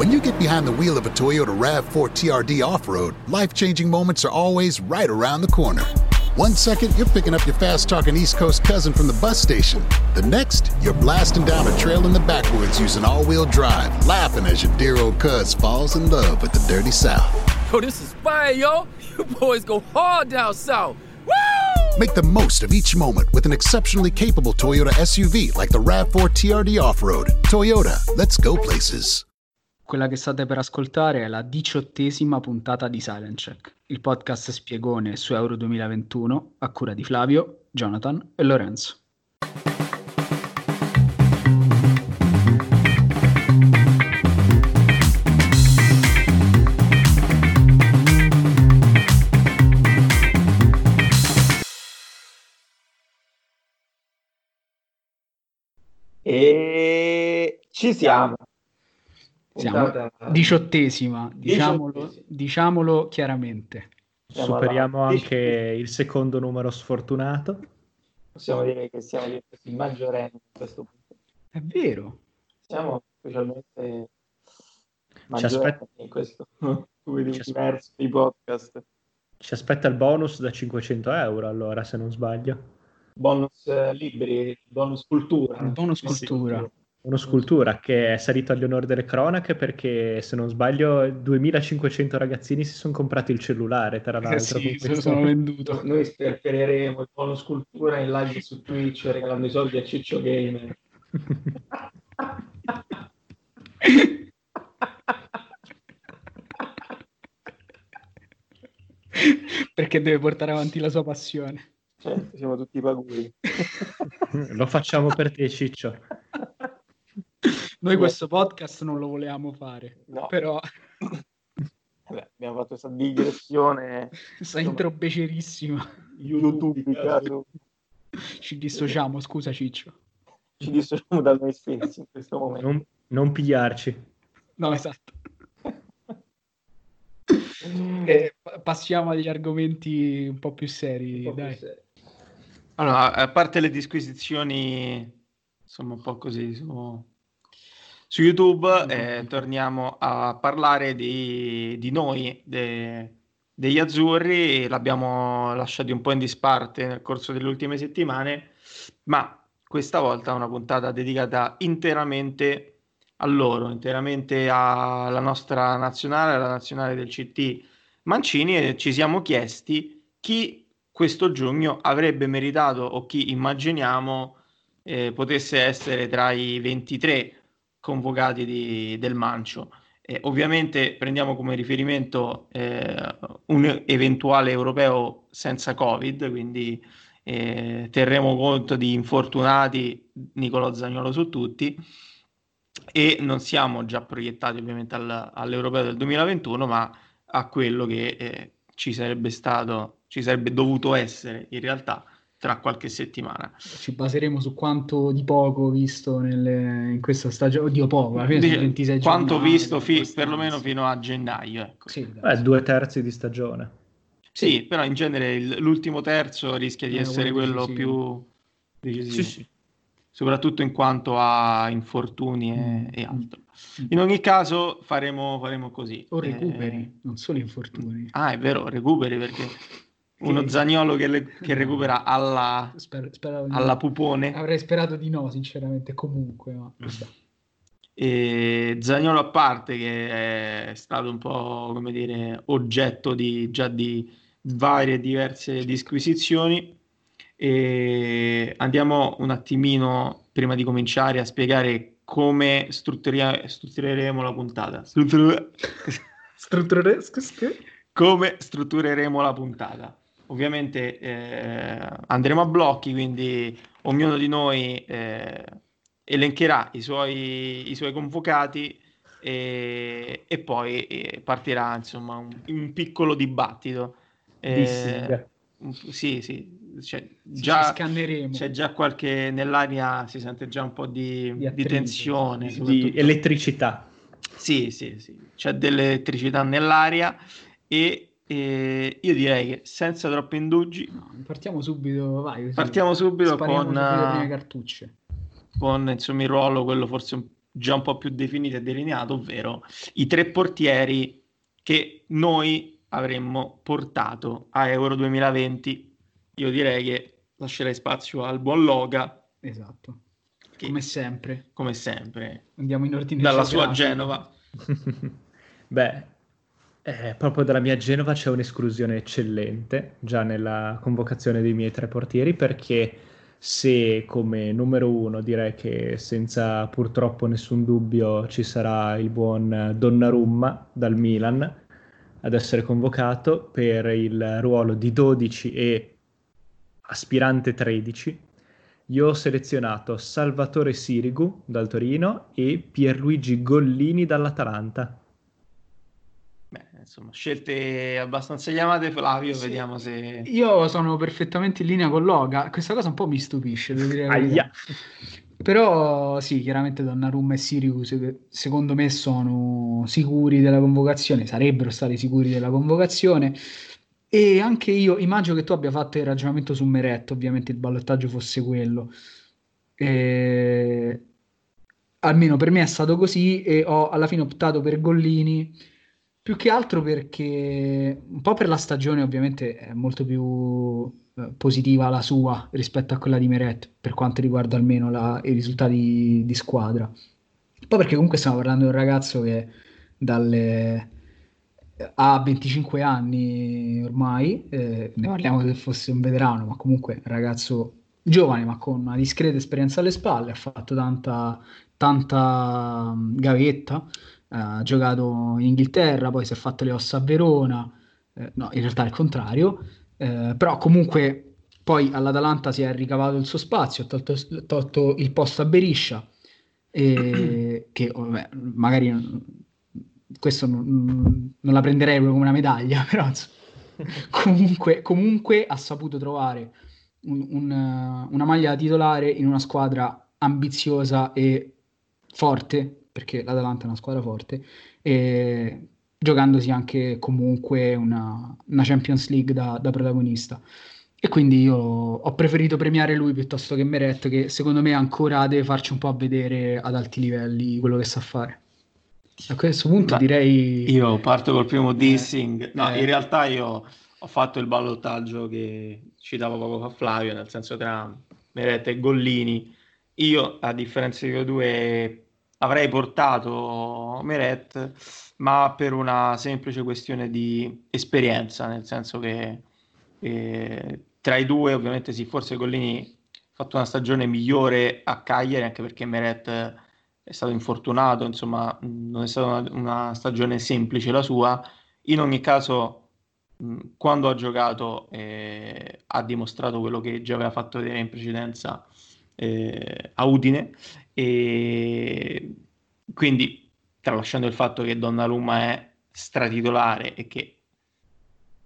When you get behind the wheel of a Toyota RAV4 TRD off road, life changing moments are always right around the corner. One second, you're picking up your fast talking East Coast cousin from the bus station. The next, you're blasting down a trail in the backwoods using all wheel drive, laughing as your dear old cuz falls in love with the dirty South. Yo, this is fire, yo. You boys go hard down south. Woo! Make the most of each moment with an exceptionally capable Toyota SUV like the RAV4 TRD Off Road. Toyota, let's go places. Quella che state per ascoltare è la diciottesima puntata di Silent Check, il podcast spiegone su Euro 2021 a cura di Flavio, Jonathan e Lorenzo. E ci siamo. Siamo diciottesima, diciamolo, Diciottesima. diciamolo chiaramente. Siamo Superiamo alla- anche il secondo numero sfortunato. Possiamo dire che siamo diventati maggiorenni a questo punto. È vero. Siamo specialmente Ci maggiorenni aspetta- in questo Ci universo di podcast. Ci aspetta il bonus da 500 euro, allora, se non sbaglio. Bonus eh, libri, bonus cultura. Il bonus cultura. Uno scultura che è salito agli onori delle cronache perché, se non sbaglio, 2500 ragazzini si sono comprati il cellulare, tra Eh l'altro. sì, con se lo questo. sono venduto. Noi sperpereremo il bonus cultura in live su Twitch regalando i soldi a Ciccio Gamer. Perché deve portare avanti la sua passione. Certo, siamo tutti paguri. Lo facciamo per te, Ciccio. Noi questo podcast non lo volevamo fare, No, però vabbè, abbiamo fatto questa digressione sta intro becerissima. YouTube caso. Ci dissociamo, scusa Ciccio. Ci dissociamo da noi stessi in questo momento. Non, non pigliarci. No, esatto. Eh, pa- passiamo agli argomenti un po' più seri, Un po' più dai. serio. Allora, a parte le disquisizioni, insomma, un po' così su, su YouTube, eh, torniamo a parlare di, di noi, de- degli azzurri. L'abbiamo lasciati un po' in disparte nel corso delle ultime settimane, ma questa volta una puntata dedicata interamente a loro, interamente alla nostra nazionale, alla nazionale del CT Mancini e ci siamo chiesti chi questo giugno avrebbe meritato o chi immaginiamo eh, potesse essere tra i 23 convocati di- del Mancio. Eh, ovviamente prendiamo come riferimento eh, un eventuale europeo senza Covid, quindi eh, terremo conto di infortunati, Nicolò Zagnolo su tutti, e non siamo già proiettati ovviamente al- all'europeo del 2021, ma a quello che eh, ci sarebbe stato, ci sarebbe dovuto essere in realtà tra qualche settimana. Ci baseremo su quanto di poco visto nelle- in questa stagione. Oddio, poco, alla fine Dice, 26 quanto giornate, visto fi- perlomeno fino a gennaio. Ecco. Sì, Eh, sì. due terzi di stagione. Sì, però in genere il- l'ultimo terzo rischia di Eh, essere quello più decisivo, Sì, sì. soprattutto in quanto a infortuni e, Mm, e mm. altro. In ogni caso faremo, faremo così. O Eh, recuperi, non solo infortuni. ah, è vero, recuperi perché uno Zagnolo che, le- che recupera alla, Spero- speravo di alla pupone. Avrei sperato di no, sinceramente, comunque. Ma... Mm. E Zaniolo a parte che è stato un po' come dire oggetto di già di varie e diverse disquisizioni e andiamo un attimino prima di cominciare a spiegare come strutturia- struttureremo la puntata Struttur- come struttureremo la puntata ovviamente eh, andremo a blocchi quindi ognuno di noi eh, elencherà i suoi, i suoi convocati e, e poi eh, partirà insomma un, un piccolo dibattito. Eh, sì, sì, c'è Ci già, c'è già qualche nell'aria, si sente già un po' di, Di di tensione. di elettricità. sì, sì, sì, c'è dell'elettricità nell'aria e, e io direi che senza troppi indugi No, partiamo subito, vai. così. partiamo subito con, subito le eh, prime cartucce. con insomma, il ruolo, quello forse già un po' più definito e delineato, ovvero i tre portieri che noi avremmo portato a Euro 2020. Io direi che lascerei spazio al buon Loga. Esatto. Che, come sempre. Come sempre. Andiamo in ordine. Dalla sua Genova. Beh, eh, proprio dalla mia Genova c'è un'esclusione eccellente già nella convocazione dei miei tre portieri perché se come numero uno direi che senza purtroppo nessun dubbio ci sarà il buon Donnarumma dal Milan ad essere convocato per il ruolo di 12 e aspirante 13. Io ho selezionato Salvatore Sirigu dal Torino e Pierluigi Gollini dall'Atalanta. Beh, insomma, scelte abbastanza chiamate, Flavio, sì. vediamo se... Io sono perfettamente in linea con Loga, questa cosa un po' mi stupisce, devo dire. Però sì, chiaramente Donnarumma e Sirius secondo me sono sicuri della convocazione, sarebbero stati sicuri della convocazione. E anche io immagino che tu abbia fatto il ragionamento su Meret, ovviamente il ballottaggio fosse quello. E... Almeno per me è stato così e ho alla fine optato per Gollini, più che altro perché un po' per la stagione ovviamente è molto più eh, positiva la sua rispetto a quella di Meret per quanto riguarda almeno la, i risultati di squadra. Poi perché comunque stiamo parlando di un ragazzo che dalle, ha 25 anni ormai, eh, ne parliamo se fosse un veterano, ma comunque un ragazzo giovane ma con una discreta esperienza alle spalle, ha fatto tanta, tanta gavetta, ha giocato in Inghilterra, poi si è fatto le ossa a Verona, eh, no in realtà è il contrario, eh, però comunque poi all'Atalanta si è ricavato il suo spazio, ha tolto, tolto il posto a Beriscia, e, che vabbè, magari questo non, non, la prenderei come una medaglia, però comunque, comunque, ha saputo trovare un, un, una maglia titolare in una squadra ambiziosa e forte, perché l'Atalanta è una squadra forte, e giocandosi anche comunque una, una Champions League da, da, protagonista. E quindi io ho preferito premiare lui piuttosto che Meret, che secondo me ancora deve farci un po' a vedere ad alti livelli quello che sa fare. A questo punto Ma direi... Io parto col primo dissing. No, eh. in realtà io ho fatto il ballottaggio che citavo poco fa Flavio, nel senso tra Meret e Gollini. Io, a differenza di voi due, avrei portato Meret ma per una semplice questione di esperienza, nel senso che eh, tra i due ovviamente sì, forse Gollini ha fatto una stagione migliore a Cagliari, anche perché Meret è stato infortunato, insomma non è stata una, una stagione semplice la sua, in ogni caso quando ha giocato eh, ha dimostrato quello che già aveva fatto vedere in precedenza eh, a Udine e quindi tralasciando il fatto che Donnarumma è stratitolare e che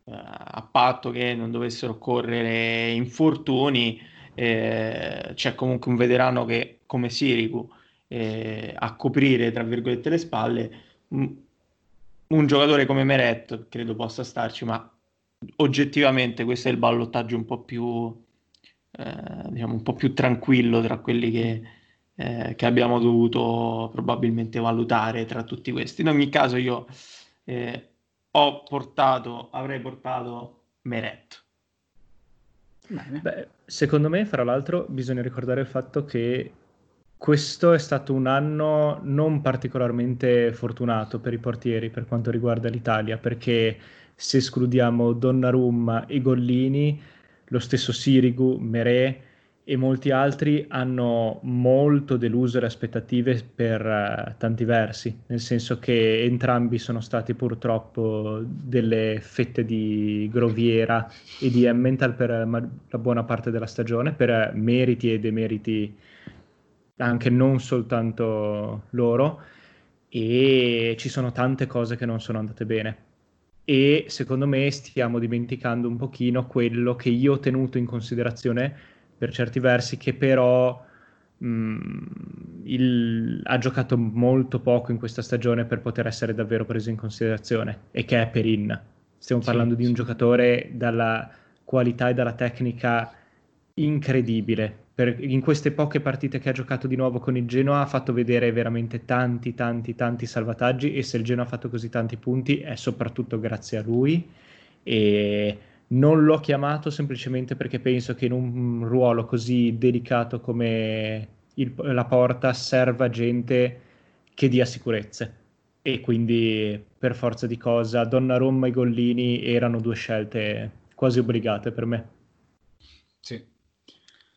eh, a patto che non dovessero occorrere infortuni eh, c'è comunque un veterano che come Sirigu eh, a coprire tra virgolette le spalle un, un giocatore come Meret credo possa starci ma oggettivamente questo è il ballottaggio un po' più eh, diciamo un po' più tranquillo tra quelli che eh, che abbiamo dovuto probabilmente valutare tra tutti questi. In ogni caso io eh, ho portato, avrei portato Meret. Beh, secondo me, fra l'altro, bisogna ricordare il fatto che questo è stato un anno non particolarmente fortunato per i portieri per quanto riguarda l'Italia, perché se escludiamo Donnarumma e Gollini, lo stesso Sirigu, Merè, e molti altri hanno molto deluso le aspettative per uh, tanti versi, nel senso che entrambi sono stati purtroppo delle fette di groviera e di Emmental per ma- la buona parte della stagione, per meriti e demeriti anche non soltanto loro, e ci sono tante cose che non sono andate bene. E secondo me stiamo dimenticando un pochino quello che io ho tenuto in considerazione per certi versi, che però mh, mm, il, ha giocato molto poco in questa stagione per poter essere davvero preso in considerazione, e che è Perin. Stiamo sì, di un giocatore dalla qualità e dalla tecnica incredibile, per, in queste poche partite che ha giocato di nuovo con il Genoa ha fatto vedere veramente tanti, tanti, tanti salvataggi e se il Genoa ha fatto così tanti punti è soprattutto grazie a lui. E non l'ho chiamato semplicemente perché penso che in un ruolo così delicato come il, la porta serva gente che dia sicurezze e quindi per forza di cosa Donnarumma e Gollini erano due scelte quasi obbligate per me. Sì.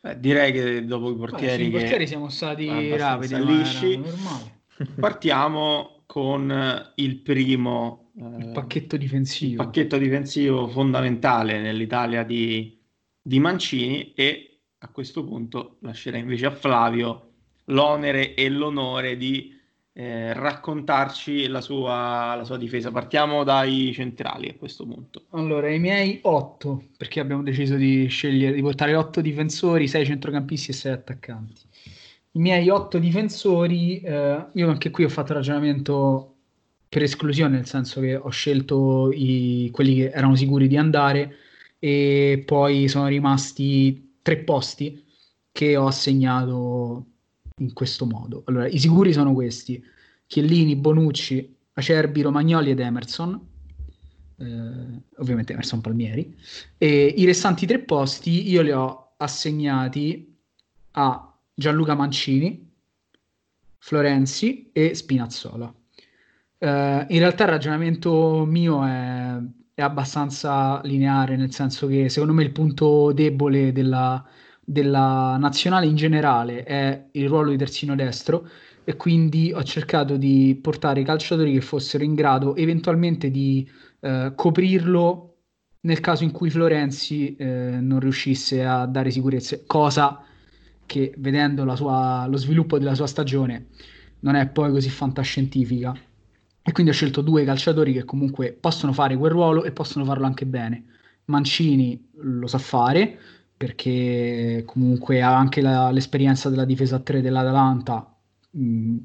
Eh, direi che dopo i portieri, Beh, che portieri siamo stati rapidi, lisci, partiamo con il primo il pacchetto difensivo. Il pacchetto difensivo fondamentale nell'Italia di, di Mancini e a questo punto lascerei invece a Flavio l'onere e l'onore di eh, raccontarci la sua, la sua, difesa. Partiamo dai centrali a questo punto. Allora, i miei otto, perché abbiamo deciso di scegliere di portare otto difensori, sei centrocampisti e sei attaccanti. I miei otto difensori, eh, io anche qui ho fatto ragionamento per esclusione, nel senso che ho scelto i, quelli che erano sicuri di andare e poi sono rimasti tre posti che ho assegnato in questo modo. Allora, i sicuri sono questi: Chiellini, Bonucci, Acerbi, Romagnoli ed Emerson. Eh, ovviamente Emerson Palmieri. E i restanti tre posti io li ho assegnati a Gianluca Mancini, Florenzi e Spinazzola. Uh, in realtà il ragionamento mio è, è, abbastanza lineare, nel senso che secondo me il punto debole della, della nazionale in generale è il ruolo di terzino destro e quindi ho cercato di portare i calciatori che fossero in grado eventualmente di uh, coprirlo nel caso in cui Florenzi uh, non riuscisse a dare sicurezze, cosa che vedendo sua, lo sviluppo della sua stagione non è poi così fantascientifica e quindi ho scelto due calciatori che comunque possono fare quel ruolo e possono farlo anche bene. Mancini lo sa fare perché comunque ha anche la, l'esperienza della difesa a 3 dell'Atalanta. Mm,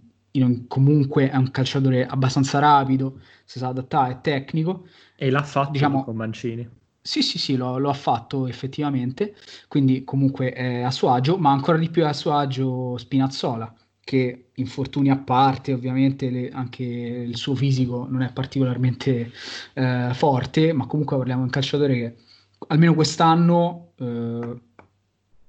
comunque è un calciatore abbastanza rapido, si sa adattare, è tecnico. E l'ha fatto diciamo, con Mancini. Sì, sì, sì, lo, lo, ha fatto effettivamente, quindi comunque è a suo agio, ma ancora di più è a suo agio Spinazzola, che infortuni a parte, ovviamente le, anche il suo fisico non è particolarmente eh, forte, ma comunque parliamo di un calciatore che almeno quest'anno eh,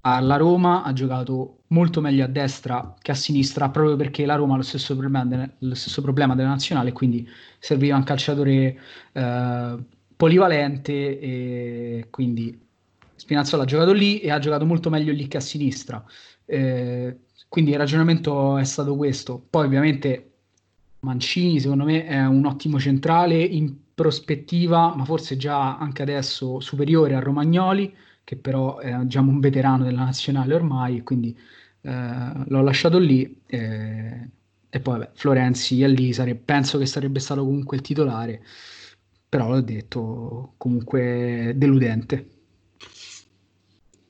alla Roma ha giocato molto meglio a destra che a sinistra, proprio perché la Roma ha lo stesso problema, de- lo stesso problema della nazionale, quindi serviva un calciatore eh, polivalente e quindi Spinazzola ha giocato lì e ha giocato molto meglio lì che a sinistra. Eh, quindi il ragionamento è stato questo. Poi ovviamente Mancini secondo me è un ottimo centrale in prospettiva, ma forse già anche adesso superiore a Romagnoli, che però è diciamo, un veterano della nazionale ormai, quindi eh, l'ho lasciato lì. Eh, e poi vabbè, Florenzi è lì, penso che sarebbe stato comunque il titolare, però l'ho detto comunque deludente.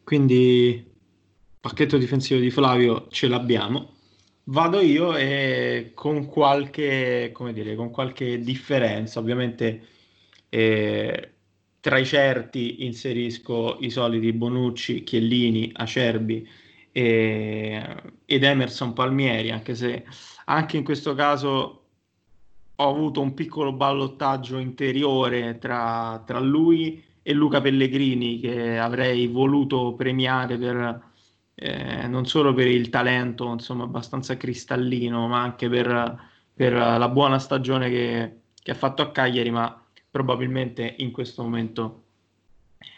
Quindi pacchetto difensivo di Flavio ce l'abbiamo. Vado io e con qualche, come dire, con qualche differenza, ovviamente eh, tra i certi inserisco i soliti Bonucci, Chiellini, Acerbi e, ed Emerson Palmieri, anche se anche in questo caso ho avuto un piccolo ballottaggio interiore tra, tra lui e Luca Pellegrini che avrei voluto premiare per eh, non solo per il talento insomma, abbastanza cristallino, ma anche per, per la buona stagione che, che, ha fatto a Cagliari, ma probabilmente in questo momento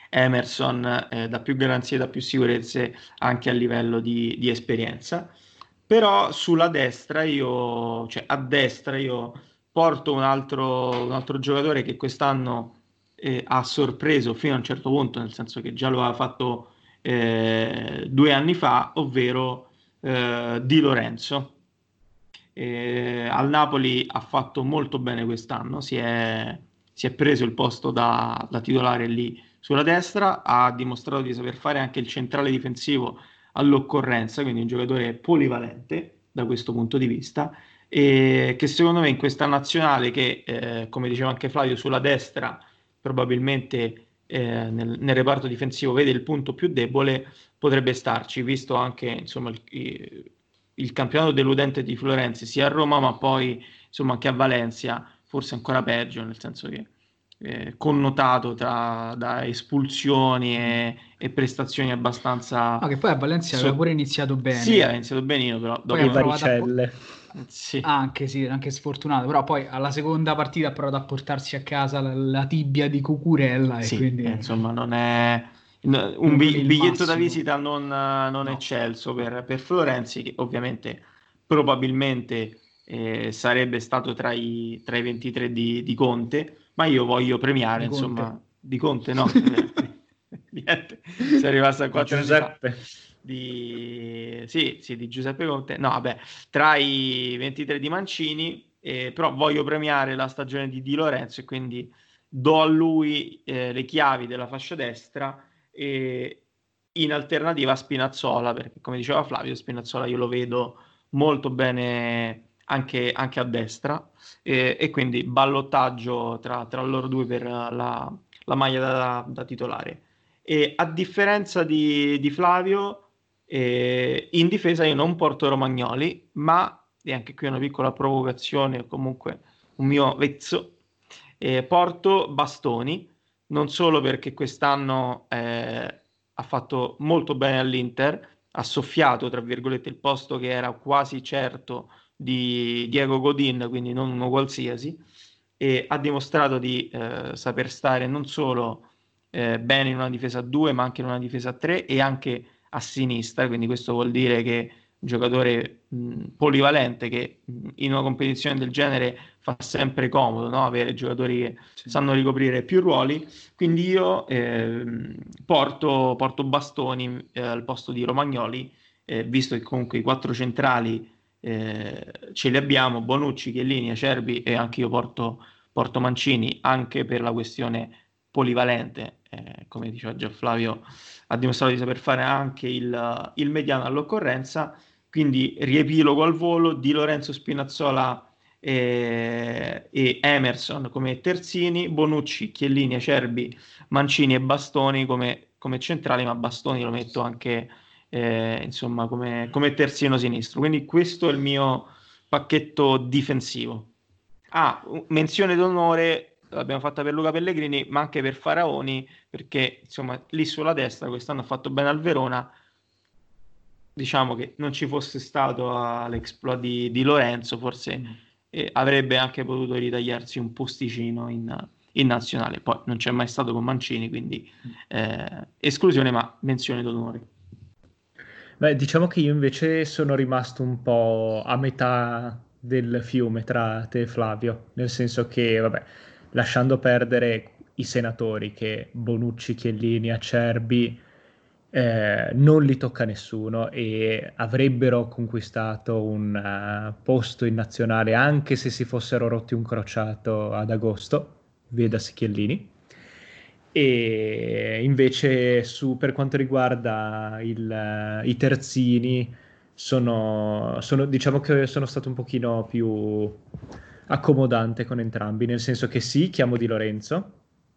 Emerson eh, dà più garanzie, dà più sicurezze anche a livello di, di esperienza. Però sulla destra io, cioè a destra io porto un altro, un altro giocatore che quest'anno eh, ha sorpreso fino a un certo punto, nel senso che già lo ha fatto eh, due anni fa, ovvero eh, Di Lorenzo. Eh, al Napoli ha fatto molto bene quest'anno, si è, si è preso il posto da, da, titolare lì sulla destra, ha dimostrato di saper fare anche il centrale difensivo all'occorrenza, quindi un giocatore polivalente da questo punto di vista e che secondo me in questa nazionale che eh, come diceva anche Flavio sulla destra probabilmente eh, nel, nel, reparto difensivo vede il punto più debole, potrebbe starci, visto anche insomma, il, il campionato deludente di Florenzi sia a Roma, ma poi insomma anche a Valencia, forse ancora peggio, nel senso che eh, connotato tra, da espulsioni e, e prestazioni abbastanza... No, che poi a Valencia so... aveva pure iniziato bene. Sì, ha iniziato benino, però dopo le varicelle. Po- sì. Anche sì, anche sfortunato, però poi alla seconda partita ha provato a portarsi a casa la, la tibia di Cucurella e sì, quindi... Eh, insomma non è un bi- biglietto massimo. da visita non, non no. eccelso per, per Florenzi, che ovviamente probabilmente eh, sarebbe stato tra i, tra i 23 di, di, Conte, ma io voglio premiare, di insomma, Conte. di Conte no, niente, sei rimasto a 4 Giuseppe. Di... Sì, sì, di Giuseppe Conte, no, vabbè, tra i 23 di Mancini, eh, però voglio premiare la stagione di Di Lorenzo e quindi do a lui eh, le chiavi della fascia destra e in alternativa a Spinazzola, perché come diceva Flavio, Spinazzola io lo vedo molto bene anche, anche a destra e, e, quindi ballottaggio tra, tra loro due per la, la maglia da, da, titolare. E a differenza di, di Flavio, eh, in difesa io non porto Romagnoli, ma, e anche qui una piccola provocazione comunque un mio vezzo, eh, porto Bastoni, non solo perché quest'anno eh, ha fatto molto bene all'Inter, ha soffiato, tra virgolette, il posto che era quasi certo di Diego Godin, quindi non uno qualsiasi, e ha dimostrato di eh, saper stare non solo eh, bene in una difesa a 2, ma anche in una difesa a 3 e anche a sinistra, quindi questo vuol dire che un giocatore mh, polivalente che mh, in una competizione del genere fa sempre comodo no? avere giocatori che sì. sanno ricoprire più ruoli. Quindi io eh, porto, porto, Bastoni eh, al posto di Romagnoli, eh, visto che comunque i quattro centrali eh, ce li abbiamo, Bonucci, Chiellini, Acerbi e anche io porto, porto Mancini, anche per la questione polivalente, eh, come diceva già Flavio, ha dimostrato di saper fare anche il, il mediano all'occorrenza, quindi riepilogo al volo di Lorenzo Spinazzola e, e Emerson come terzini, Bonucci, Chiellini, Acerbi, Mancini e Bastoni come, come centrali, ma Bastoni lo metto anche eh, insomma, come, come terzino sinistro. Quindi questo è il mio pacchetto difensivo. Ah, menzione d'onore l'abbiamo fatta per Luca Pellegrini, ma anche per Faraoni, perché insomma lì sulla destra quest'anno ha fatto bene al Verona. Diciamo che non ci fosse stato l'exploit di, di Lorenzo, forse eh, avrebbe anche potuto ritagliarsi un posticino in, in, nazionale. Poi non c'è mai stato con Mancini, quindi eh, esclusione, ma menzione d'onore. Beh, diciamo che io invece sono rimasto un po' a metà del fiume tra te e Flavio, nel senso che, vabbè, lasciando perdere i senatori che Bonucci, Chiellini, Acerbi eh, non li tocca nessuno e avrebbero conquistato un uh, posto in nazionale anche se si fossero rotti un crociato ad agosto, vedasi Chiellini. E invece su, per quanto riguarda il, i terzini, sono, sono, diciamo che sono stato un pochino più accomodante con entrambi, nel senso che sì, chiamo Di Lorenzo,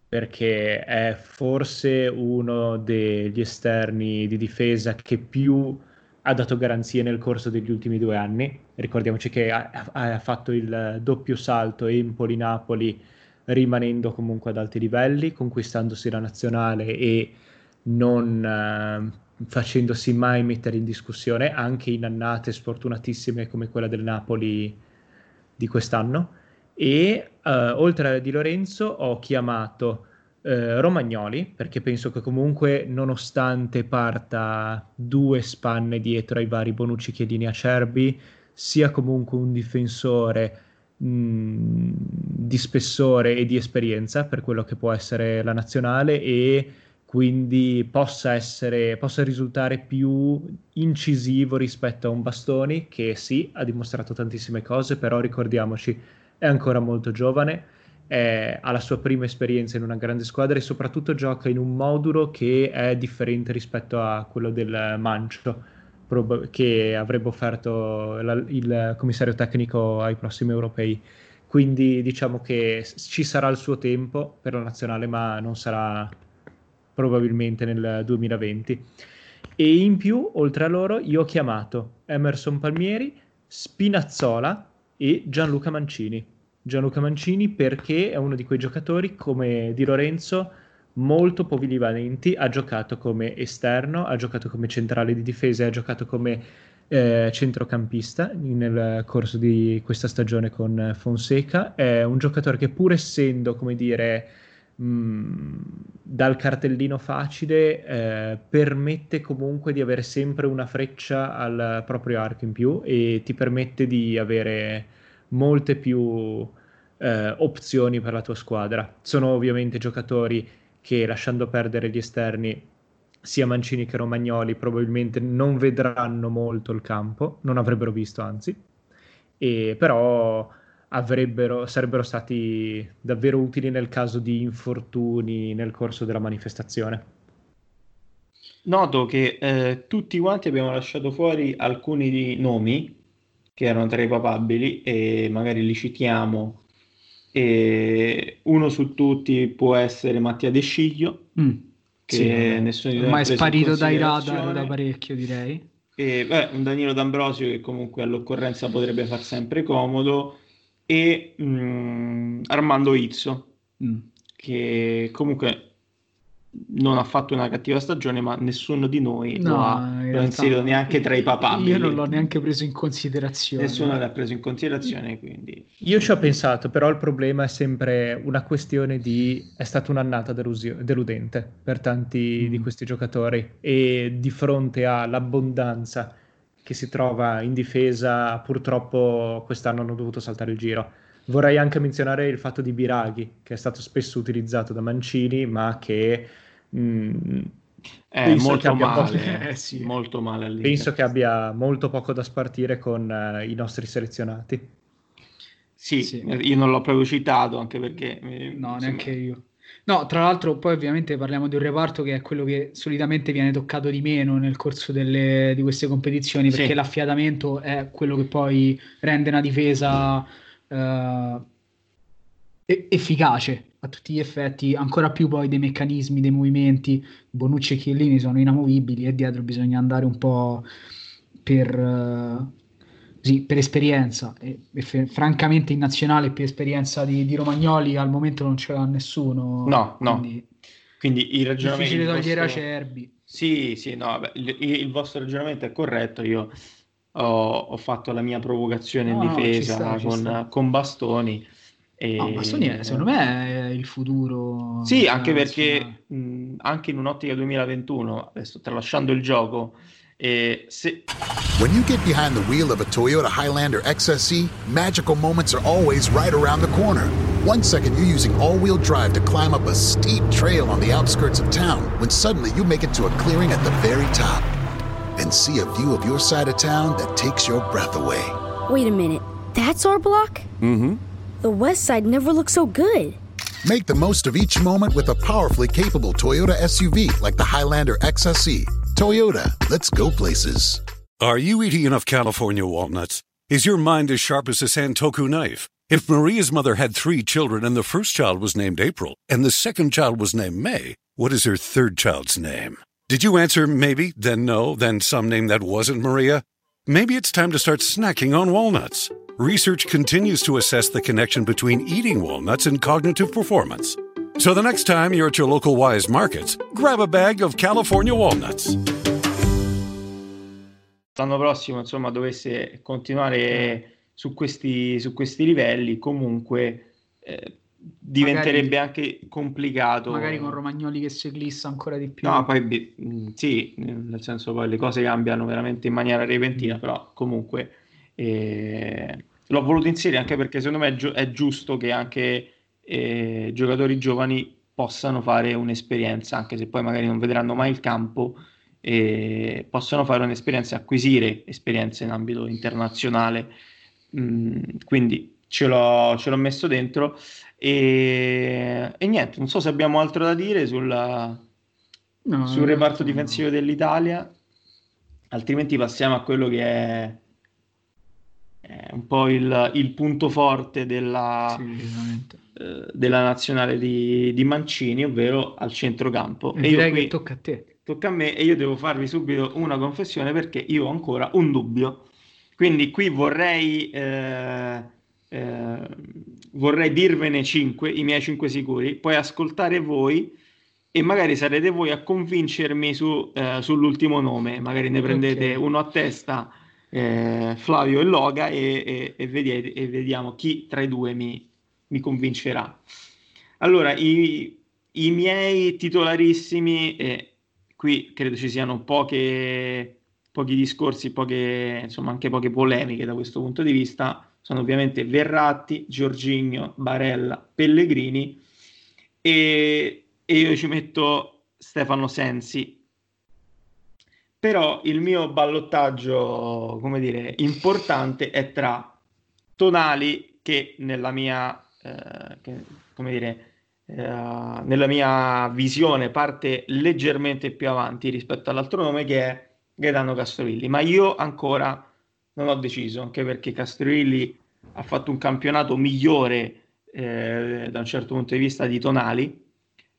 perché è forse uno degli esterni di difesa che più ha dato garanzie nel corso degli ultimi due anni. Ricordiamoci che ha, ha fatto il doppio salto Empoli-Napoli rimanendo comunque ad alti livelli, conquistandosi la nazionale e non eh, facendosi mai mettere in discussione, anche in annate sfortunatissime come quella del Napoli di quest'anno. E eh, oltre a Di Lorenzo ho chiamato eh, Romagnoli, perché penso che comunque nonostante parta due spanne dietro ai vari Bonucci, Chiedini, Acerbi, sia comunque un difensore mh, di spessore e di esperienza per quello che può essere la nazionale e quindi possa, essere, possa risultare più incisivo rispetto a un Bastoni che sì, ha dimostrato tantissime cose, però ricordiamoci, è ancora molto giovane, è, ha la sua prima esperienza in una grande squadra e soprattutto gioca in un modulo che è differente rispetto a quello del Mancio prob- che avrebbe offerto la, il commissario tecnico ai prossimi europei. Quindi diciamo che ci sarà il suo tempo per la nazionale, ma non sarà probabilmente nel 2020. E in più, oltre a loro, io ho chiamato Emerson Palmieri, Spinazzola e Gianluca Mancini. Gianluca Mancini perché è uno di quei giocatori come Di Lorenzo molto polivalenti, ha giocato come esterno, ha giocato come centrale di difesa, ha giocato come eh, centrocampista nel corso di questa stagione con Fonseca. È un giocatore che pur essendo, come dire, dal cartellino facile, eh, permette comunque di avere sempre una freccia al proprio arco in più e ti permette di avere molte più eh, opzioni per la tua squadra. Sono ovviamente giocatori che lasciando perdere gli esterni sia Mancini che Romagnoli probabilmente non vedranno molto il campo, non avrebbero visto anzi, e però sarebbero stati davvero utili nel caso di infortuni nel corso della manifestazione. Noto che eh, tutti quanti abbiamo lasciato fuori alcuni nomi che erano tra i papabili e magari li citiamo. E uno su tutti può essere Mattia De Sciglio, mm, che sì, nessuno di noi ormai è sparito dai radar da parecchio, direi. E beh, un Danilo D'Ambrosio che comunque all'occorrenza potrebbe far sempre comodo e mh, mm, Armando Izzo, mm. che comunque non ha fatto una cattiva stagione, ma nessuno di noi no, lo ha lo inserito neanche tra i papabili. Io non l'ho neanche preso in considerazione. Nessuno l'ha preso in considerazione, quindi... Io ci ho pensato, però il problema è sempre una questione di... è stata un'annata delusio... deludente per tanti mm. di questi giocatori e di fronte all'abbondanza che si trova in difesa, purtroppo quest'anno hanno dovuto saltare il giro. Vorrei anche menzionare il fatto di Biraghi, che è stato spesso utilizzato da Mancini, ma che mh, mm, è molto male, eh, sì. molto male penso che abbia molto poco da spartire con uh, i nostri selezionati. Sì, sì, io non l'ho proprio citato anche perché... no, insomma... neanche io. No, tra l'altro poi ovviamente parliamo di un reparto che è quello che solitamente viene toccato di meno nel corso delle, di queste competizioni perché sì. l'affiatamento è quello che poi rende una difesa eh, efficace a tutti gli effetti, ancora più poi dei meccanismi, dei movimenti, Bonucci e Chiellini sono inamovibili e dietro bisogna andare un po' per... Uh, sì, per esperienza e, e f- francamente in nazionale più esperienza di, di, Romagnoli al momento non ce l'ha nessuno no no. quindi, quindi il ragionamento difficile togliere vostro... Acerbi sì sì no vabbè, il, il, vostro ragionamento è corretto io ho, ho fatto la mia provocazione no, in difesa no, sta, con, con, bastoni e... No, Bastoni è, secondo me è il futuro sì anche perché mh, anche in un'ottica 2021 adesso tralasciando il gioco Eh, when you get behind the wheel of a Toyota Highlander XSE, magical moments are always right around the corner. One second you're using all wheel drive to climb up a steep trail on the outskirts of town, when suddenly you make it to a clearing at the very top and see a view of your side of town that takes your breath away. Wait a minute, that's our block? Mm hmm. The west side never looked so good. Make the most of each moment with a powerfully capable Toyota SUV like the Highlander XSE. Toyota, let's go places. Are you eating enough California walnuts? Is your mind as sharp as a Santoku knife? If Maria's mother had three children and the first child was named April and the second child was named May, what is her third child's name? Did you answer maybe, then no, then some name that wasn't Maria? Maybe it's time to start snacking on walnuts. Research continues to assess the connection between eating walnuts and cognitive performance. So the next time you're at your local Wise Markets, grab a bag of California walnuts. L'anno prossimo, insomma, dovesse continuare su questi, su questi livelli, comunque eh, diventerebbe magari, anche complicato. Magari con Romagnoli che si eclissa ancora di più. No, poi mm, sì, nel senso poi le cose cambiano veramente in maniera repentina, mm. però comunque eh, l'ho voluto inserire anche perché secondo me è, gi- è giusto che anche eh, giocatori giovani possano fare un'esperienza, anche se poi magari non vedranno mai il campo, eh, possano fare un'esperienza, acquisire esperienze in ambito internazionale. Mm, quindi ce l'ho, ce l'ho, messo dentro e, e, niente, non so se abbiamo altro da dire sulla, no, sul reparto no. difensivo dell'Italia, altrimenti passiamo a quello che è è un po' il, il punto forte della, Sì, eh, della nazionale di, di Mancini, ovvero al centrocampo. E E io direi qui che tocca a te. tocca a me e io devo farvi subito una confessione perché io ho ancora un dubbio. Quindi qui vorrei, eh, eh, vorrei dirvene cinque, i miei cinque sicuri, poi ascoltare voi e magari sarete voi a convincermi su, eh, sull'ultimo nome. Magari ne prendete Ok. uno a testa, eh, Flavio e Loga, e, e- e vediete- e vediamo chi tra i due mi, mi convincerà. Allora, i, i miei titolarissimi, e qui credo ci siano poche, pochi discorsi, poche, insomma anche poche polemiche da questo punto di vista, sono ovviamente Verratti, Giorginio, Barella, Pellegrini e, e io ci metto Stefano Sensi. Però il mio ballottaggio, come dire, importante è tra Tonali che nella mia, eh, che, come dire, eh, nella mia visione parte leggermente più avanti rispetto all'altro nome che è Gaetano Castrovilli, ma io ancora non ho deciso, anche perché Castrovilli ha fatto un campionato migliore eh, da un certo punto di vista di Tonali,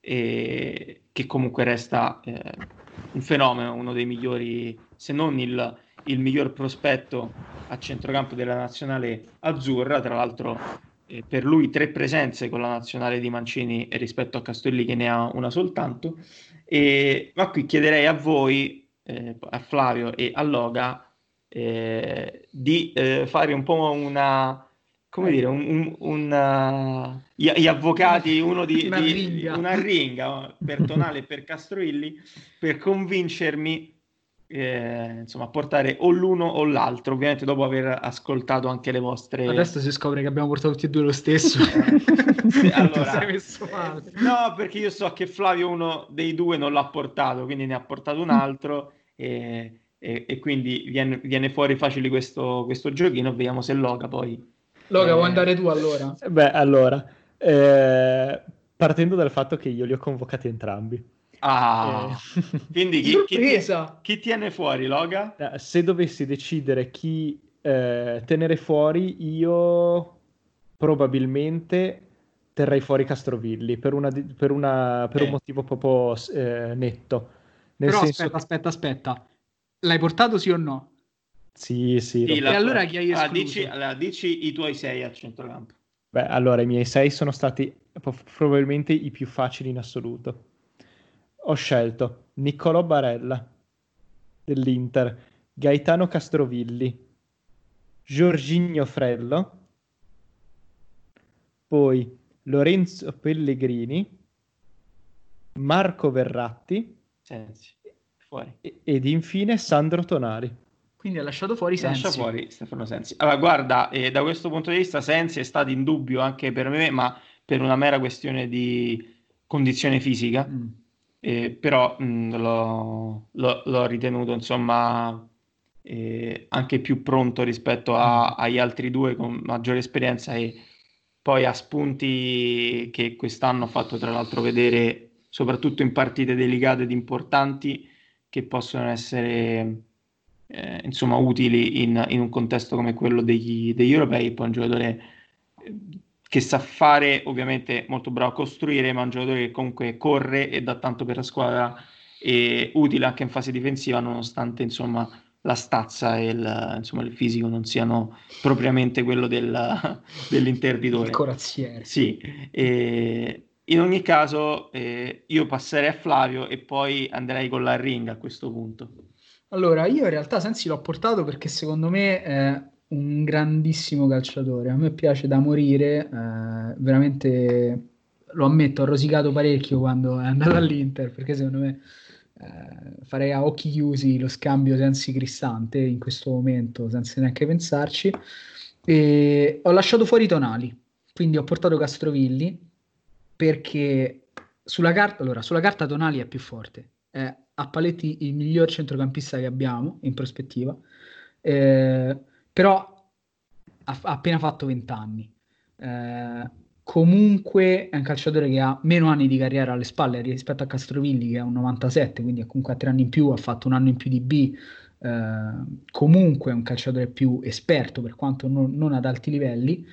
e che comunque resta eh, un fenomeno, uno dei migliori, se non il, il miglior prospetto a centrocampo della nazionale azzurra, tra l'altro eh, per lui tre presenze con la nazionale di Mancini rispetto a Castelli che ne ha una soltanto. E, ma qui chiederei a voi, eh, a Flavio e a Loga, eh, di eh, fare un po' una, come dire, un, un- una- gli, gli avvocati, uno di, Una di- ringa. una ringa per Tonale e per Castroilli, per convincermi eh, insomma, a portare o l'uno o l'altro, ovviamente dopo aver ascoltato anche le vostre... Adesso si scopre che abbiamo portato tutti e due lo stesso. Sì, allora, Ti sei messo male. no, perché io so che Flavio uno dei due non l'ha portato, quindi ne ha portato un altro e, e- e quindi viene, viene fuori facile questo, questo giochino. Vediamo se Loga poi. Loga, Eh, vuoi andare tu allora? Beh, allora, eh, partendo dal fatto che io li ho convocati entrambi. Ah, Eh, quindi chi, chi, chi tiene fuori Loga? Se dovessi decidere chi eh, tenere fuori, io probabilmente terrei fuori Castrovilli per, una per, una- per un Eh. motivo proprio eh, netto. Nel Però senso aspetta, aspetta, aspetta. L'hai portato sì o no? Sì, sì. Sì, E allora chi hai Ah, escluso? dici, allora, dici i tuoi sei a centrocampo. Beh, allora i miei sei sono stati probabilmente i più facili in assoluto. Ho scelto Niccolò Barella dell'Inter, Gaetano Castrovilli, Giorginio Frello, poi Lorenzo Pellegrini, Marco Verratti Sensi, fuori. e- ed infine Sandro Tonali. Quindi ha lasciato fuori Sensi. Lascia fuori Stefano Sensi. Allora, guarda, eh, da questo punto di vista Sensi è stato in dubbio anche per me, ma per una mera questione di condizione fisica. Mm. Eh, però mh, l'ho, l'ho- l'ho ritenuto insomma eh, anche più pronto rispetto a- agli altri due con maggiore esperienza e poi a spunti che quest'anno ho fatto tra l'altro vedere soprattutto in partite delicate ed importanti che possono essere eh, insomma utili in, in un contesto come quello degli, degli europei. Poi un giocatore eh, che sa fare, ovviamente molto bravo a costruire, ma un giocatore che comunque corre e dà tanto per la squadra e utile anche in fase difensiva, nonostante insomma la stazza e il, insomma, il fisico non siano propriamente quello del, dell'interditore. Il corazziere. Sì, e in ogni caso eh, io passerei a Flavio e poi andrei con la ring a questo punto. Allora, io in realtà Sensi l'ho portato perché secondo me è un grandissimo calciatore. A me piace da morire, eh, veramente lo ammetto, ho rosicato parecchio quando è andato all'Inter perché secondo me eh, farei a occhi chiusi lo scambio Sensi-Cristante in questo momento senza neanche pensarci. E ho lasciato fuori Tonali, quindi ho portato Castrovilli perché sulla carta, allora, sulla carta Tonali è più forte, è a paletti il miglior centrocampista che abbiamo in prospettiva, eh, però ha, appena fatto 20 anni. Eh, comunque è un calciatore che ha meno anni di carriera alle spalle rispetto a Castrovilli che ha un 97, quindi comunque tre anni in più, ha fatto un anno in più di B, eh, comunque è un calciatore più esperto per quanto non, non ad alti livelli.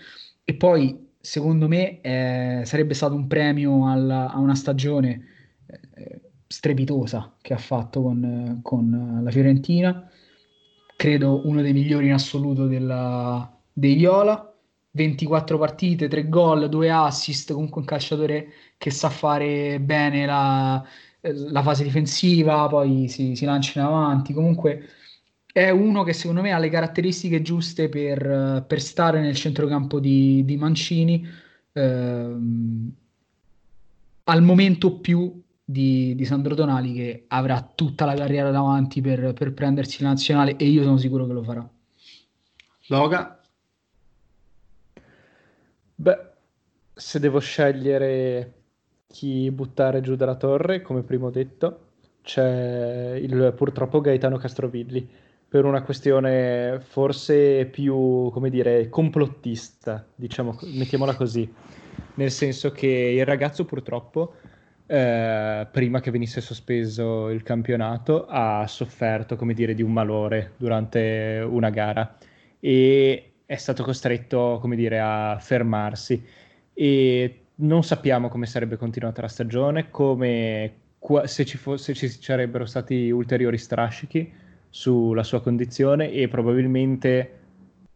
E poi secondo me eh, sarebbe stato un premio alla, a una stagione eh, strepitosa che ha fatto con, con, la Fiorentina credo uno dei migliori in assoluto della, dei Viola. 24 partite, 3 gol, 2 assist, comunque un calciatore che sa fare bene la, la fase difensiva, poi si, si, lancia in avanti, comunque è uno che secondo me ha le caratteristiche giuste per, per stare nel centrocampo di, di Mancini. Ehm, al momento più di, di, Sandro Tonali che avrà tutta la carriera davanti per, per prendersi la nazionale e io sono sicuro che lo farà. Loga? Beh, se devo scegliere chi buttare giù dalla torre, come primo detto, c'è il, purtroppo Gaetano Castrovilli, per una questione forse più, come dire, complottista, diciamo, mettiamola così, nel senso che il ragazzo purtroppo, eh, prima che venisse sospeso il campionato, ha sofferto, come dire, di un malore durante una gara e è stato costretto, come dire, a fermarsi. E non sappiamo come sarebbe continuata la stagione, come, se, ci fo- se ci sarebbero stati ulteriori strascichi sulla sua condizione e probabilmente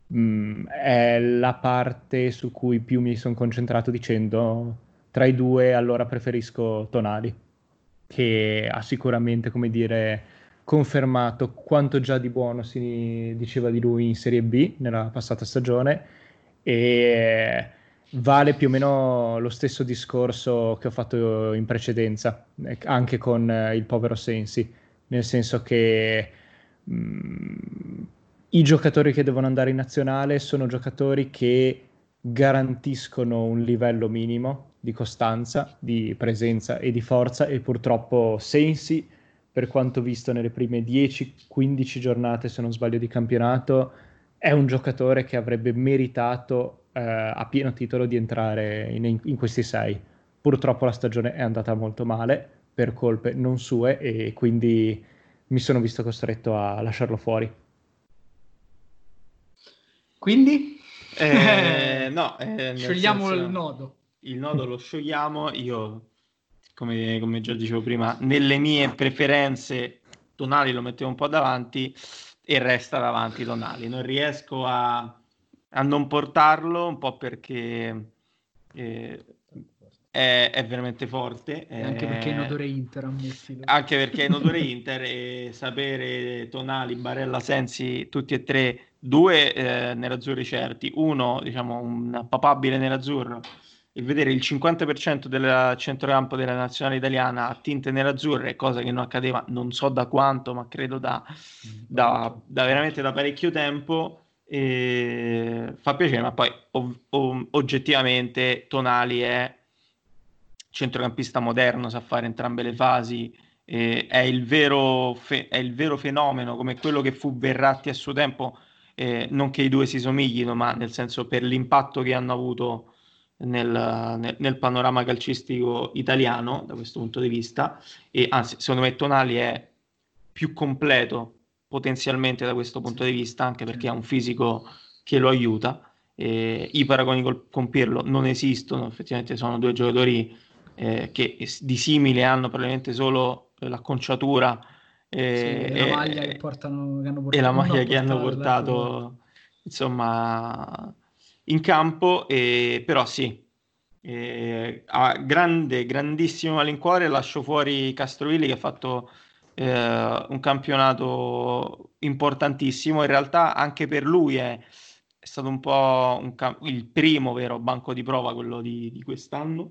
mh, mm, è la parte su cui più mi sono concentrato dicendo tra i due allora preferisco Tonali, che ha sicuramente, come dire, confermato quanto già di buono si diceva di lui in Serie B nella passata stagione e vale più o meno lo stesso discorso che ho fatto in precedenza, eh, anche con eh, il povero Sensi, nel senso che mh, mm, i giocatori che devono andare in nazionale sono giocatori che garantiscono un livello minimo di costanza, di presenza e di forza e purtroppo Sensi, per quanto visto nelle prime 10-15 giornate, se non sbaglio, di campionato, è un giocatore che avrebbe meritato eh, a pieno titolo di entrare in, in, questi sei. Purtroppo la stagione è andata molto male per colpe non sue e quindi mi sono visto costretto a lasciarlo fuori. Quindi? Eh, no, eh, sciogliamo senso, il nodo. Il nodo lo sciogliamo. Io, come, come, già dicevo prima, nelle mie preferenze, Tonali lo mettevo un po' davanti e resta davanti Tonali. Non riesco a a non portarlo, un po' perché eh, è, è, veramente forte. È, anche perché è in odore Inter, ammettilo. Anche perché è in odore Inter e sapere Tonali, Barella, Sensi, tutti e tre, due eh, nerazzurri certi, uno diciamo un papabile nerazzurro. E vedere il 50% del centrocampo della nazionale italiana a tinte nerazzurre, cosa che non accadeva non so da quanto, ma credo da, da, da veramente da parecchio tempo. E fa piacere, ma poi ov- ov- oggettivamente Tonali è centrocampista moderno, sa fare entrambe le fasi, eh, è, il vero fe- è, il vero fenomeno come quello che fu Verratti a suo tempo, eh, non che i due si somiglino, ma nel senso per l'impatto che hanno avuto nel, nel, nel panorama calcistico italiano da questo punto di vista, e anzi secondo me Tonali è più completo potenzialmente da questo punto di vista, anche perché ha un fisico che lo aiuta. Eh, I paragoni col, con Pirlo non esistono, effettivamente sono due giocatori eh, che di simile hanno probabilmente solo l'acconciatura eh, sì, e la maglia che, portano, che hanno portato, e la maglia che hanno portato insomma in campo, e, però sì, eh, ha grande, grandissimo malincuore, lascio fuori Castrovilli che ha fatto eh, un campionato importantissimo. In realtà anche per lui è, è stato un po' un cam- il primo vero banco di prova, quello di, di quest'anno,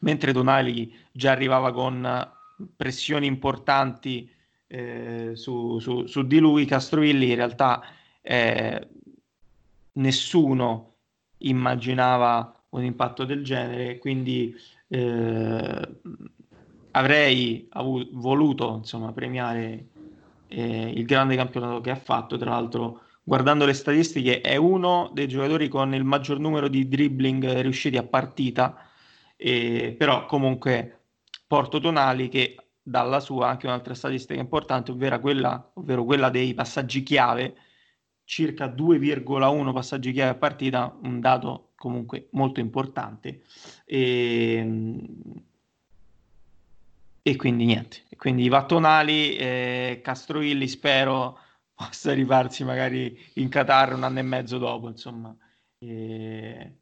mentre Donali già arrivava con pressioni importanti eh, su, su, su, di lui, Castrovilli in realtà eh, nessuno immaginava un impatto del genere, quindi eh, avrei avuto, voluto insomma, premiare eh, il grande campionato che ha fatto. Tra l'altro, guardando le statistiche, è uno dei giocatori con il maggior numero di dribbling riusciti a partita. Eh, però, comunque, Porto Tonali che dalla sua anche un'altra statistica importante, ovvero quella, ovvero quella dei passaggi chiave, circa 2,1 passaggi chiave a partita, un dato comunque molto importante. E, e quindi niente, quindi i Vattonali, eh, Castrovilli spero possa rifarsi magari in Qatar un anno e mezzo dopo, insomma. E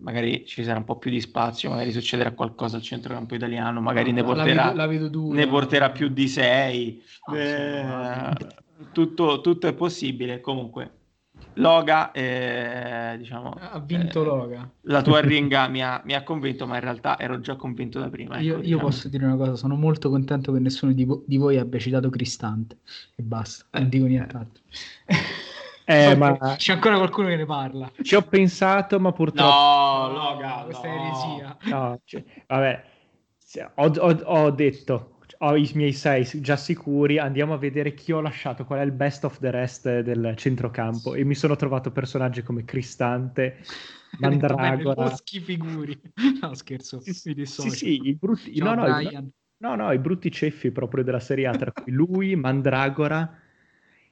magari ci sarà un po' più di spazio, magari succederà qualcosa al centrocampo italiano, magari ne porterà, la vedo, la vedo ne porterà più di sei. Ah, eh, tutto, tutto, è possibile. Comunque, Loga, eh, diciamo, ha vinto eh, Loga. La tua ringa mi ha, mi ha, convinto, ma in realtà ero già convinto da prima. Ecco, io, diciamo. io, posso dire una cosa: sono molto contento che nessuno di, di voi abbia citato Cristante e basta, non dico nient'altro. Eh, ma... C'è ancora qualcuno che ne parla. Ci ho pensato, ma purtroppo. No, Loga, questa no. è eresia. No, cioè, vabbè, ho, ho, ho, detto, ho i miei sei già sicuri. Andiamo a vedere chi ho lasciato, qual è il best of the rest del centrocampo. E mi sono trovato personaggi come Cristante, Mandragora. Boschi figuri. No, scherzo. Sì, sì, sì, sì, i brutti. Ciao, no, no, i, no, no, i brutti ceffi proprio della Serie A, tra cui lui, Mandragora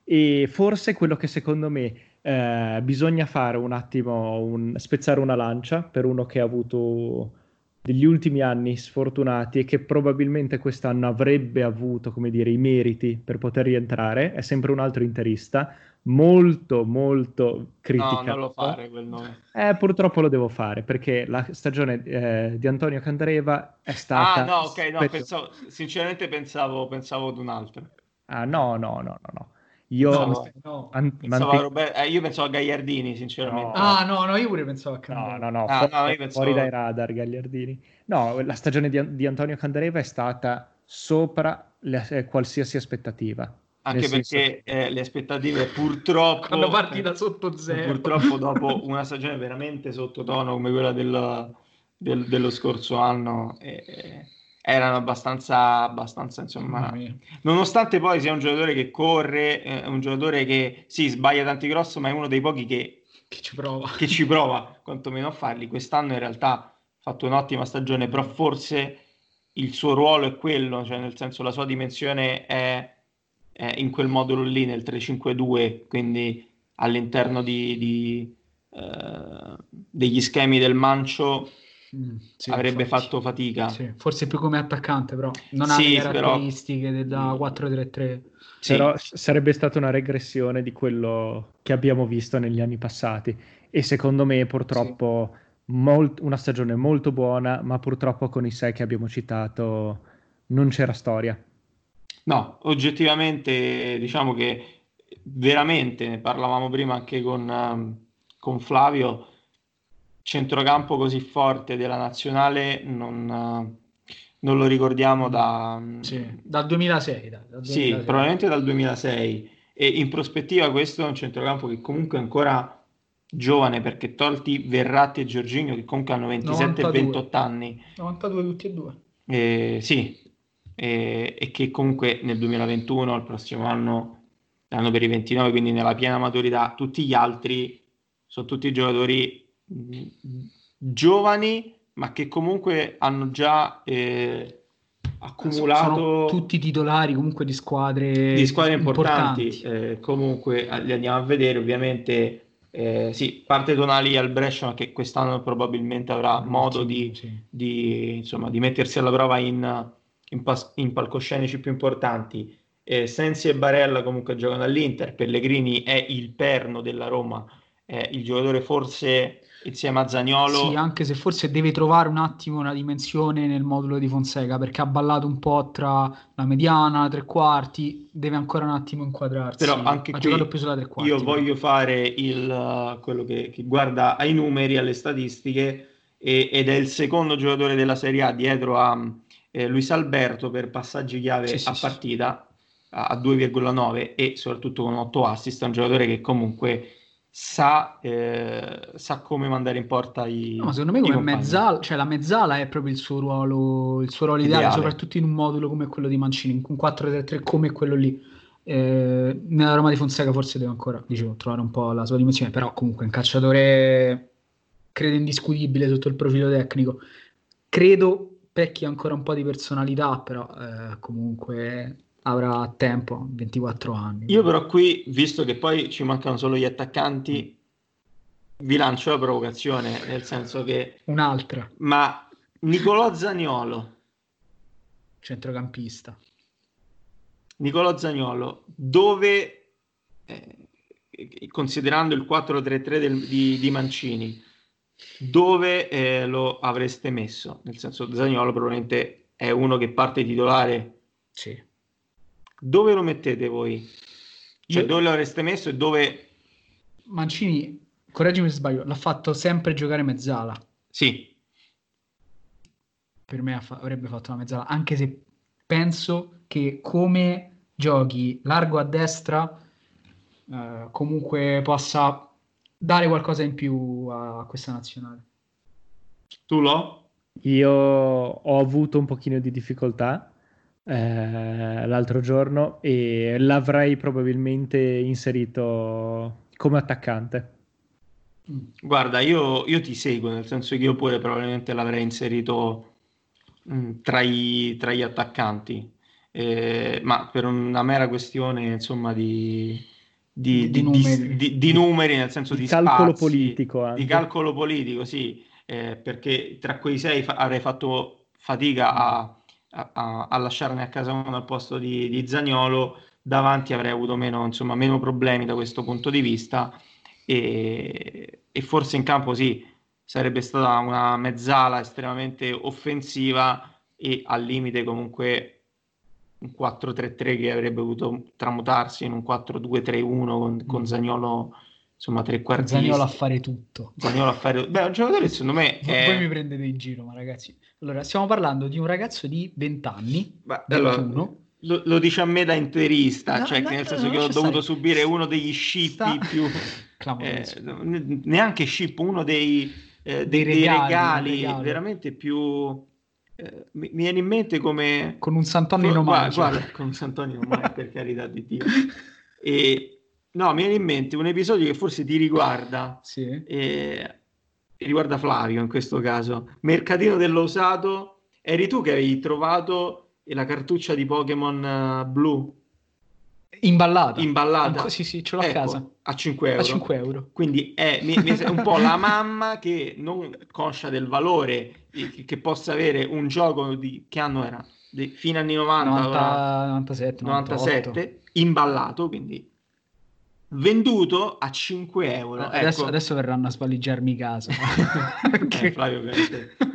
e forse quello che secondo me eh, bisogna fare un attimo, un, spezzare una lancia per uno che ha avuto degli ultimi anni sfortunati e che probabilmente quest'anno avrebbe avuto, come dire, i meriti per poter rientrare, è sempre un altro interista, molto molto criticato. No, non lo fare quel nome. Eh, purtroppo lo devo fare perché la stagione eh, di Antonio Candreva è stata... Ah, no, ok, no, pensavo, sinceramente pensavo, pensavo ad un altro. Ah, no, no, no, no, no. Io, no, no. An- pensavo mante- Robert- eh, io pensavo a Gagliardini, sinceramente. No. Ah, no, no, io pure pensavo a Candreva. No, no, no, ah, fuori, pensavo... fuori dai radar Gagliardini. No, la stagione di, di Antonio Candreva è stata sopra le, eh, qualsiasi aspettativa. Anche perché eh, le aspettative purtroppo... Quando parti da sotto zero. Purtroppo dopo una stagione veramente sottotono come quella del, del, dello scorso anno... Eh, erano abbastanza, abbastanza insomma, nonostante poi sia un giocatore che corre, eh, un giocatore che sì, sbaglia tanti cross, ma è uno dei pochi che, che ci prova, che ci prova quantomeno a farli. Quest'anno in realtà ha fatto un'ottima stagione, però forse il suo ruolo è quello, cioè nel senso la sua dimensione è, è in quel modulo lì, nel 3-5-2, quindi all'interno di, di, eh, degli schemi del mancio Mm, sì, avrebbe infatti. fatto fatica. Sì, forse più come attaccante, però non ha sì, le caratteristiche però... da 4-3-3. Sì. Però sarebbe stata una regressione di quello che abbiamo visto negli anni passati. E secondo me, purtroppo, molt- una stagione molto buona, ma purtroppo con i sei che abbiamo citato non c'era storia. No, oggettivamente diciamo che veramente, ne parlavamo prima anche con, um, con Flavio, centrocampo così forte della nazionale non, non lo ricordiamo da... Sì, dal 2006. Da, dal 2006. Sì, probabilmente dal 2006. E in prospettiva questo è un centrocampo che comunque è ancora giovane perché tolti Verratti e Giorginio che comunque hanno 27 92. e 28 anni. 92 tutti e due. Eh, sì, e, e, che comunque nel 2021, il prossimo anno, l'anno per i 29, quindi nella piena maturità, tutti gli altri sono tutti giocatori giovani, ma che comunque hanno già eh, accumulato Sono tutti titolari comunque di squadre, di squadre importanti. importanti. Eh, comunque li andiamo a vedere, ovviamente. Eh, sì, parte Tonali al Brescia, ma che quest'anno probabilmente avrà modo di, sì. Di, insomma, di, mettersi alla prova in, in, pas- in palcoscenici più importanti. Eh, Sensi e Barella comunque giocano all'Inter, Pellegrini è il perno della Roma, è il giocatore forse insieme a Zagnolo. Sì, anche se forse deve trovare un attimo una dimensione nel modulo di Fonseca perché ha ballato un po' tra la mediana, tre quarti, deve ancora un attimo inquadrarsi. Però anche ha qui più sulla tre quarti. Io però. voglio fare il, quello che, che, guarda ai numeri, alle statistiche e, ed è il secondo giocatore della Serie A dietro a eh, Luis Alberto per passaggi chiave sì, a sì, partita sì. a 2,9 e soprattutto con 8 assist, è un giocatore che comunque sa, eh, sa, come mandare in porta i no, secondo me come mezzala, cioè la mezzala è proprio il suo ruolo, il suo ruolo ideale, ideale, soprattutto in un modulo come quello di Mancini, un 4-3-3 come quello lì. Eh, nella Roma di Fonseca forse deve ancora dicevo, trovare un po' la sua dimensione, però comunque un calciatore credo indiscutibile sotto il profilo tecnico. Credo Specchia ancora un po' di personalità, però eh, comunque avrà tempo, 24 anni. Io però qui, visto che poi ci mancano solo gli attaccanti, vi lancio la provocazione, nel senso che... Un'altra. Ma Nicolò Zagnolo, centrocampista. Nicolò Zagnolo, dove, eh, considerando il 4-3-3 del, di, di, Mancini, dove eh, lo avreste messo? Nel senso, Zagnolo probabilmente è uno che parte titolare. Sì. Dove lo mettete voi? Cioè, Io... dove lo avreste messo e dove... Mancini, correggimi se sbaglio, l'ha fatto sempre giocare mezzala. Sì. Per me avrebbe fatto una mezzala, anche se penso che come giochi largo a destra eh, comunque possa dare qualcosa in più a questa nazionale. Tu lo? Io ho avuto un pochino di difficoltà eh, l'altro giorno e l'avrei probabilmente inserito come attaccante. Guarda, io, io, ti seguo, nel senso che io pure probabilmente l'avrei inserito mh, mm, tra, i, tra, gli attaccanti, eh, ma per una mera questione, insomma, di, di, di, numeri. di numeri. nel senso di, calcolo spazi, politico. Anche. Di calcolo politico, sì, eh, perché tra quei sei fa- avrei fatto fatica a a, a, lasciarne a casa uno al posto di, di Zagnolo, davanti avrei avuto meno, insomma, meno problemi da questo punto di vista. E, e forse in campo sì, sarebbe stata una mezzala estremamente offensiva e al limite comunque un 4-3-3 che avrebbe potuto tramutarsi in un 4-2-3-1 con, con mm. Zagnolo insomma tre quarti Zagnolo a fare tutto. Zagnolo a fare beh un giocatore secondo me è... poi mi prendete in giro ma ragazzi allora, stiamo parlando di un ragazzo di 20 anni, Ma, allora, lo, lo, dice a me da interista, no, cioè no, nel senso no, che ho dovuto stare. subire uno degli scippi Sta... più... eh, neanche scip, uno dei, eh, dei, dei, regali, dei regali veramente più... Eh, mi, mi, viene in mente come... Con un Sant'Antonio guarda, guarda, con un Sant'Antonio Mai, per carità di Dio. E, no, mi viene in mente un episodio che forse ti riguarda. Sì. E, riguarda Flavio in questo caso. Mercatino dell'usato, eri tu che avevi trovato la cartuccia di Pokémon uh, blu? Imballata. Imballata. Anco, sì, sì, ce l'ho ecco, a casa. A 5 euro. A 5 euro. Quindi è, mi, mi è un po' la mamma che non conscia del valore che, che possa avere un gioco di che anno era? Di, fine anni 90, 90 97, 97, imballato, quindi venduto a 5 euro. Adesso, ecco. adesso verranno a spalleggiarmi casa. eh, Flavio,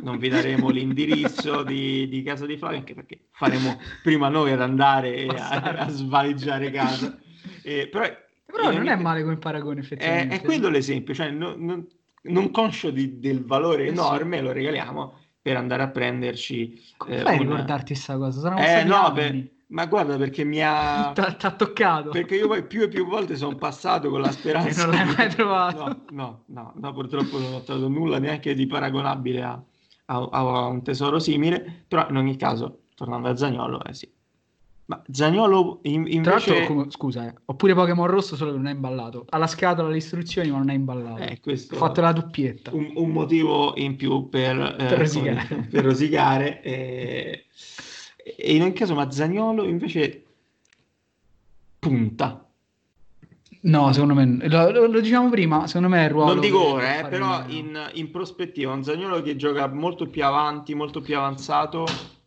non vi daremo l'indirizzo di, di, casa di Flavio, anche perché faremo prima noi ad andare a, a svaligiare casa. Eh, però, però non è male come paragone, effettivamente. È, è quello l'esempio, cioè non, non, non conscio di, del valore eh, enorme, sì. lo regaliamo per andare a prenderci. Come eh, fai a una... ricordarti questa cosa? Saranno eh, no, per, ma guarda perché mi ha... Ti ha toccato. Perché io poi più e più volte sono passato con la speranza... non l'hai mai trovato. No, no, no, no, purtroppo non ho trovato nulla neanche di paragonabile a, a, a, un tesoro simile, però in ogni caso, tornando a Zagnolo, eh sì. Ma Zagnolo in, invece... Tra come, scusa, eh, ho pure Pokémon Rosso solo che non è imballato. Ha la scatola, le istruzioni, ma non è imballato. Eh, questo ho fatto la doppietta. Un, un motivo in più per, eh, per rosicare. Per rosicare eh, e in ogni caso Mazzagnolo invece punta. No, secondo me, lo, lo, lo, diciamo prima, secondo me è il ruolo... Non dico ora, eh, però in, in, prospettiva, un Zagnolo che gioca molto più avanti, molto più avanzato.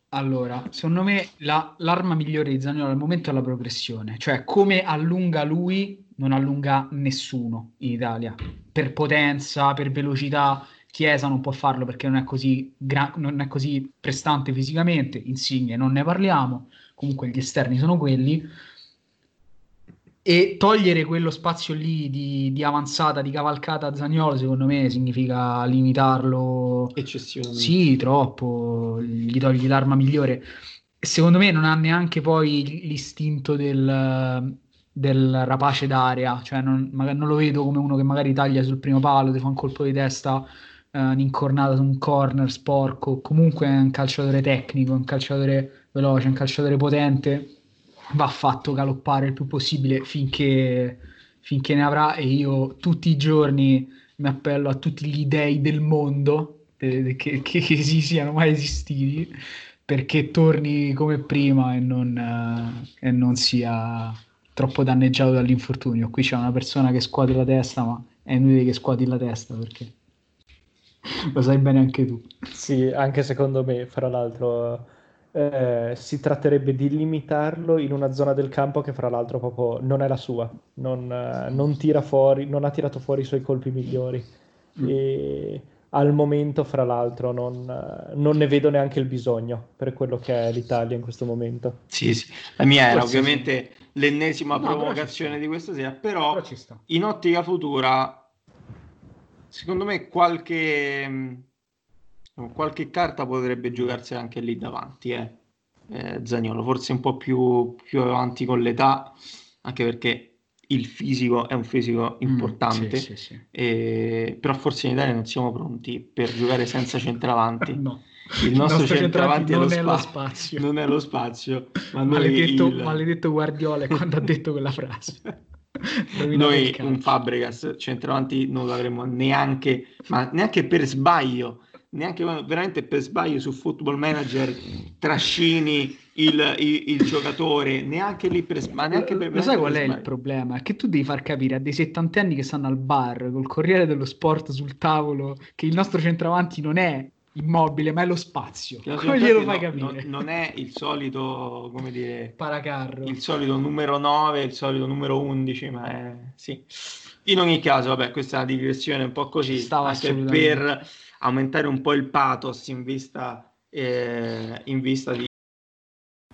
Allora, secondo me la, l'arma migliore di Zagnolo al momento è la progressione, cioè come allunga lui non allunga nessuno in Italia, per potenza, per velocità, Chiesa non può farlo perché non è così, gra- non è così prestante fisicamente, Insigne non ne parliamo, comunque gli esterni sono quelli, e togliere quello spazio lì di, di avanzata, di cavalcata a Zagnolo, secondo me significa limitarlo eccessivamente. Sì, troppo, gli togli l'arma migliore. Secondo me non ha neanche poi l'istinto del, del rapace d'aria, cioè non, non, lo vedo come uno che magari taglia sul primo palo, ti fa un colpo di testa un'incornata su un corner sporco, comunque è un calciatore tecnico, un calciatore veloce, un calciatore potente, va fatto galoppare il più possibile finché, finché ne avrà e io tutti i giorni mi appello a tutti gli dei del mondo eh, che, che, si siano mai esistiti perché torni come prima e non, eh, e non sia troppo danneggiato dall'infortunio. Qui c'è una persona che scuoti la testa, ma è inutile che scuoti la testa perché lo sai bene anche tu. Sì, anche secondo me, fra l'altro, eh, si tratterebbe di limitarlo in una zona del campo che, fra l'altro, proprio non è la sua, non, eh, non tira fuori, non ha tirato fuori i suoi colpi migliori. Mm. E al momento, fra l'altro, non, non, ne vedo neanche il bisogno per quello che è l'Italia in questo momto. Sì, sì. La mia era Forse ovviamente sì. l'ennesima no, provocazione di questa sera, però, però in ottica futura, secondo me qualche, qualche carta potrebbe giocarsi anche lì davanti, eh. Eh, Zagnolo, forse un po' più, più avanti con l'età, anche perché il fisico è un fisico mm, importante, mm, sì, sì, sì. E... però forse in Italia non siamo pronti per giocare senza centravanti. no. Il nostro, nostro centravanti, non, è, è lo spazio. Non è lo spazio. Ma maledetto, il... maledetto Guardiola quando ha detto quella frase. noi un Fabregas centravanti non l'avremmo neanche, ma neanche per sbaglio neanche veramente per sbaglio su Football Manager trascini il, il, il giocatore, neanche lì per ma neanche per Lo sai qual è il problema? È che tu devi far capire a dei settantenni che stanno al bar col Corriere dello Sport sul tavolo che il nostro centravanti non è immobile, ma è lo spazio. Come glielo fai no, capire? No, non è il solito, come dire, paracarro. Il solito numero 9, il solito numero 11, ma è sì. In ogni caso, vabbè, questa è una digressione un po' così, Stava anche per aumentare un po' il pathos in vista, eh, in vista di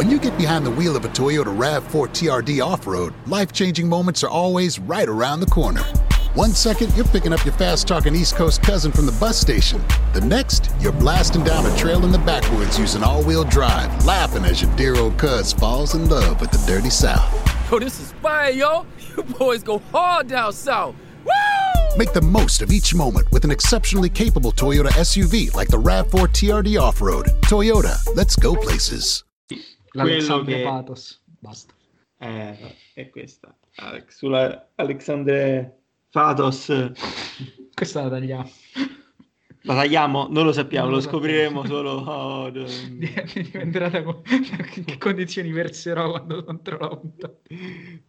When you get behind the wheel of a Toyota RAV4 TRD off road, life changing moments are always right around the corner. One second, you're picking up your fast talking East Coast cousin from the bus station. The next, you're blasting down a trail in the backwoods using all wheel drive, laughing as your dear old cuz falls in love with the dirty South. Yo, this is fire, yo. You boys go hard down south. Woo! Make the most of each moment with an exceptionally capable Toyota SUV like the RAV4 TRD Off Road. Toyota, let's go places. L'Alexandre che... Pathos, basta. Eh, è questa. Alex, sulla Alexandre Fatos. Questa la tagliamo. La tagliamo? Non lo sappiamo, non lo, lo scopriremo solo. Oh, Dipenderà da che condizioni verserò quando controllo la puntata.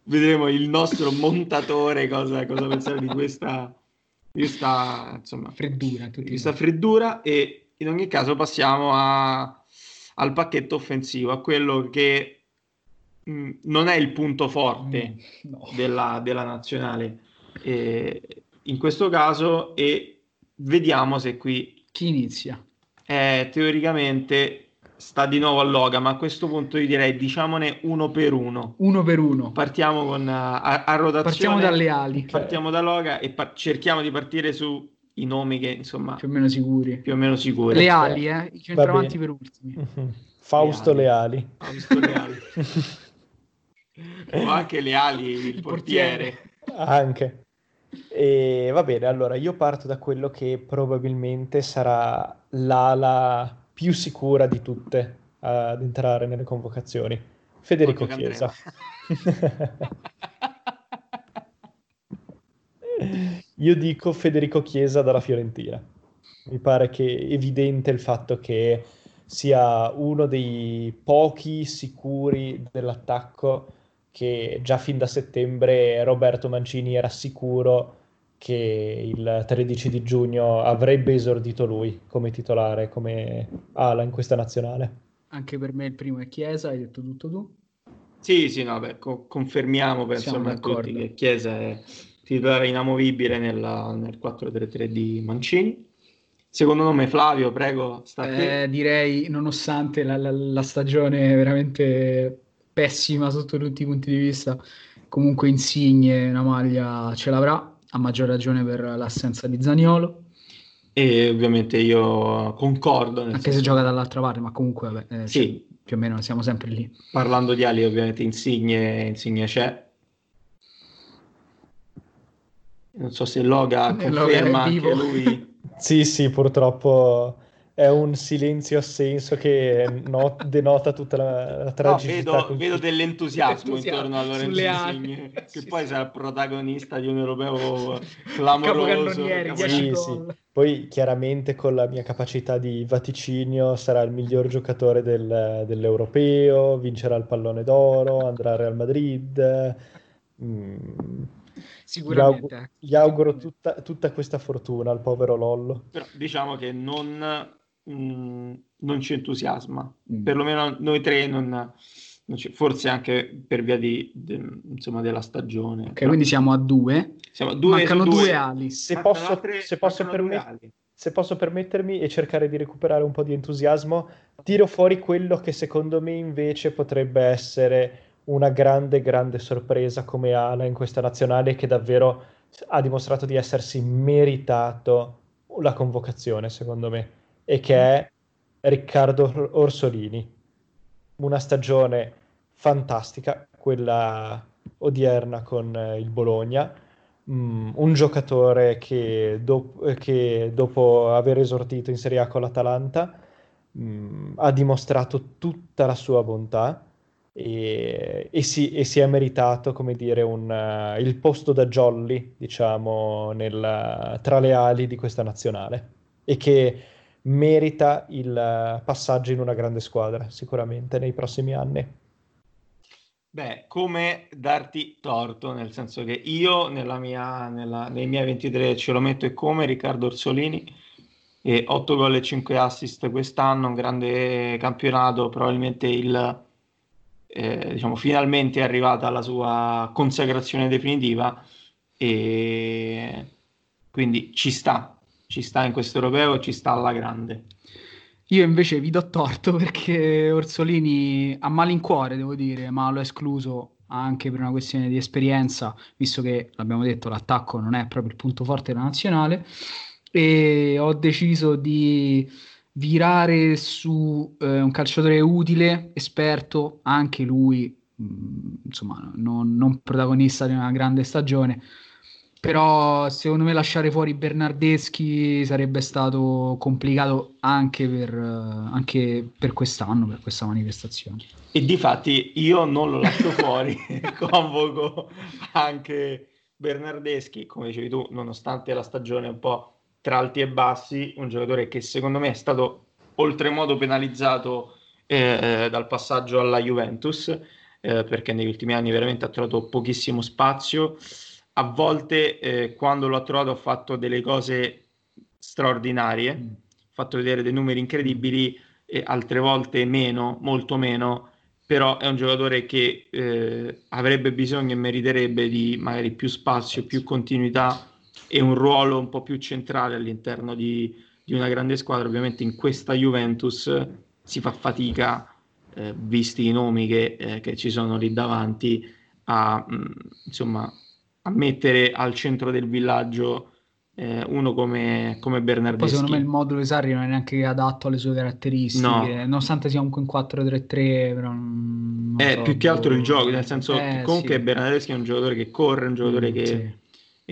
Vedremo il nostro montatore cosa, cosa pensare di questa, di questa insomma, freddura. questa freddura. E in ogni caso passiamo a al pacchetto offensivo, a quello che mh, mm, non è il punto forte mm, no. della, della, nazionale eh, in questo caso e vediamo se qui chi inizia. Eh, teoricamente sta di nuovo a Loga, ma a questo punto io direi diciamone uno per uno. Uno per uno. Partiamo con, a, a rotazione. Partiamo dalle ali. Partiamo da Loga e pa- cerchiamo di partire su i nomi che insomma più o meno sicuri. Più o meno sicuri. Le ali, eh? i centravanti per ultimi. Fausto Leali. Fausto Leali. o anche Leali, il, il portiere. portiere. Anche. E va bene, allora io parto da quello che probabilmente sarà l'ala più sicura di tutte ad entrare nelle convocazioni. Federico Chiesa. Io dico Federico Chiesa dalla Fiorentina. Mi pare che evidente il fatto che sia uno dei pochi sicuri dell'attacco che già fin da settembre Roberto Mancini era sicuro che il 13 di giugno avrebbe esordito lui come titolare, come ala in questa nazionale. Anche per me il primo è Chiesa, hai detto tutto tu? Sì, sì, no, beh, co- confermiamo penso a tutti che Chiesa è titolare inamovibile nella, nel 4-3-3 di Mancini. Secondo nome Flavio, prego, eh, Direi, nonostante la, la, la, stagione veramente pessima sotto tutti i punti di vista, comunque Insigne una maglia ce l'avrà, a maggior ragione per l'assenza di Zaniolo. E ovviamente io concordo. Anche senso... se gioca dall'altra parte, ma comunque vabbè, eh, sì. Cioè, più o meno siamo sempre lì. Parlando di Ali, ovviamente Insigne, Insigne c'è. Non so se Loga conferma anche lui. sì, sì, purtroppo è un silenzio assenso che no- denota tutta la, la tragicità. No, vedo, vedo dell'entusiasmo intorno a Lorenzo Insigne, che sì, poi sì. sarà protagonista di un europeo clamoroso. Sì, sì. Poi chiaramente con la mia capacità di vaticinio sarà il miglior giocatore del, dell'europeo, vincerà il pallone d'oro, andrà al Real Madrid. Mm. Sicuramente. Gli, aug- gli auguro tutta, tutta, questa fortuna al povero Lollo. Però diciamo che non, mh, mm, non ci entusiasma, mm. perlomeno noi tre non, non forse anche per via di, de, insomma, della stagione. Ok, Però... quindi siamo a due. Siamo a due Mancano due, due ali. Se posso, tre, se posso permettermi se posso permettermi e cercare di recuperare un po' di entusiasmo, tiro fuori quello che secondo me invece potrebbe essere una grande, grande sorpresa come ala in questa nazionale che davvero ha dimostrato di essersi meritato la convocazione, secondo me, e che è Riccardo Orsolini. Una stagione fantastica, quella odierna con il Bologna Mm, un giocatore che, do- che, dopo aver esortito in Serie A con l'Atalanta mh, ha dimostrato tutta la sua bontà e, e, si, e si, è meritato, come dire, un, uh, il posto da jolly, diciamo, nel, tra le ali di questa nazionale e che merita il passaggio in una grande squadra sicuramente nei prossimi anni. Beh, come darti torto, nel senso che io nella mia, nella, nei miei 23 ce lo metto e come Riccardo Orsolini, e 8 gol e 5 assist quest'anno, un grande campionato, probabilmente il, eh, diciamo, finalmente è arrivata alla sua consacrazione definitiva e quindi ci sta, ci sta in questo europeo, ci sta alla grande. Io invece vi do torto perché Orsolini ha malincuore, devo dire, ma l'ho escluso anche per una questione di esperienza, visto che l'abbiamo detto, l'attacco non è proprio il punto forte della nazionale. E ho deciso di virare su eh, un calciatore utile, esperto, anche lui, mh, mm, insomma, non, non protagonista di una grande stagione, però secondo me lasciare fuori Bernardeschi sarebbe stato complicato anche per, anche per quest'anno, per questa manifestazione. E difatti io non lo lascio fuori, convoco anche Bernardeschi, come dicevi tu, nonostante la stagione un po' tra alti e bassi, un giocatore che secondo me è stato oltremodo penalizzato eh, dal passaggio alla Juventus, eh, perché negli ultimi anni veramente ha trovato pochissimo spazio a volte eh, quando l'ho trovato ha fatto delle cose straordinarie, mm. ha fatto vedere dei numeri incredibili, e altre volte meno, molto meno, però è un giocatore che eh, avrebbe bisogno e meriterebbe di magari più spazio, più continuità e un ruolo un po' più centrale all'interno di, di una grande squadra. Ovviamente in questa Juventus si fa fatica, eh, visti i nomi che, eh, che, ci sono lì davanti, a mh, mm, insomma a mettere al centro del villaggio eh, uno come, come Bernardeschi. Poi secondo me il modulo di Sarri non è neanche adatto alle sue caratteristiche, no. nonostante sia comunque in 4-3-3, però non, è so, più che altro il gioco, nel senso eh, che comunque sì. Bernardeschi è un giocatore che corre, un giocatore mm, che sì.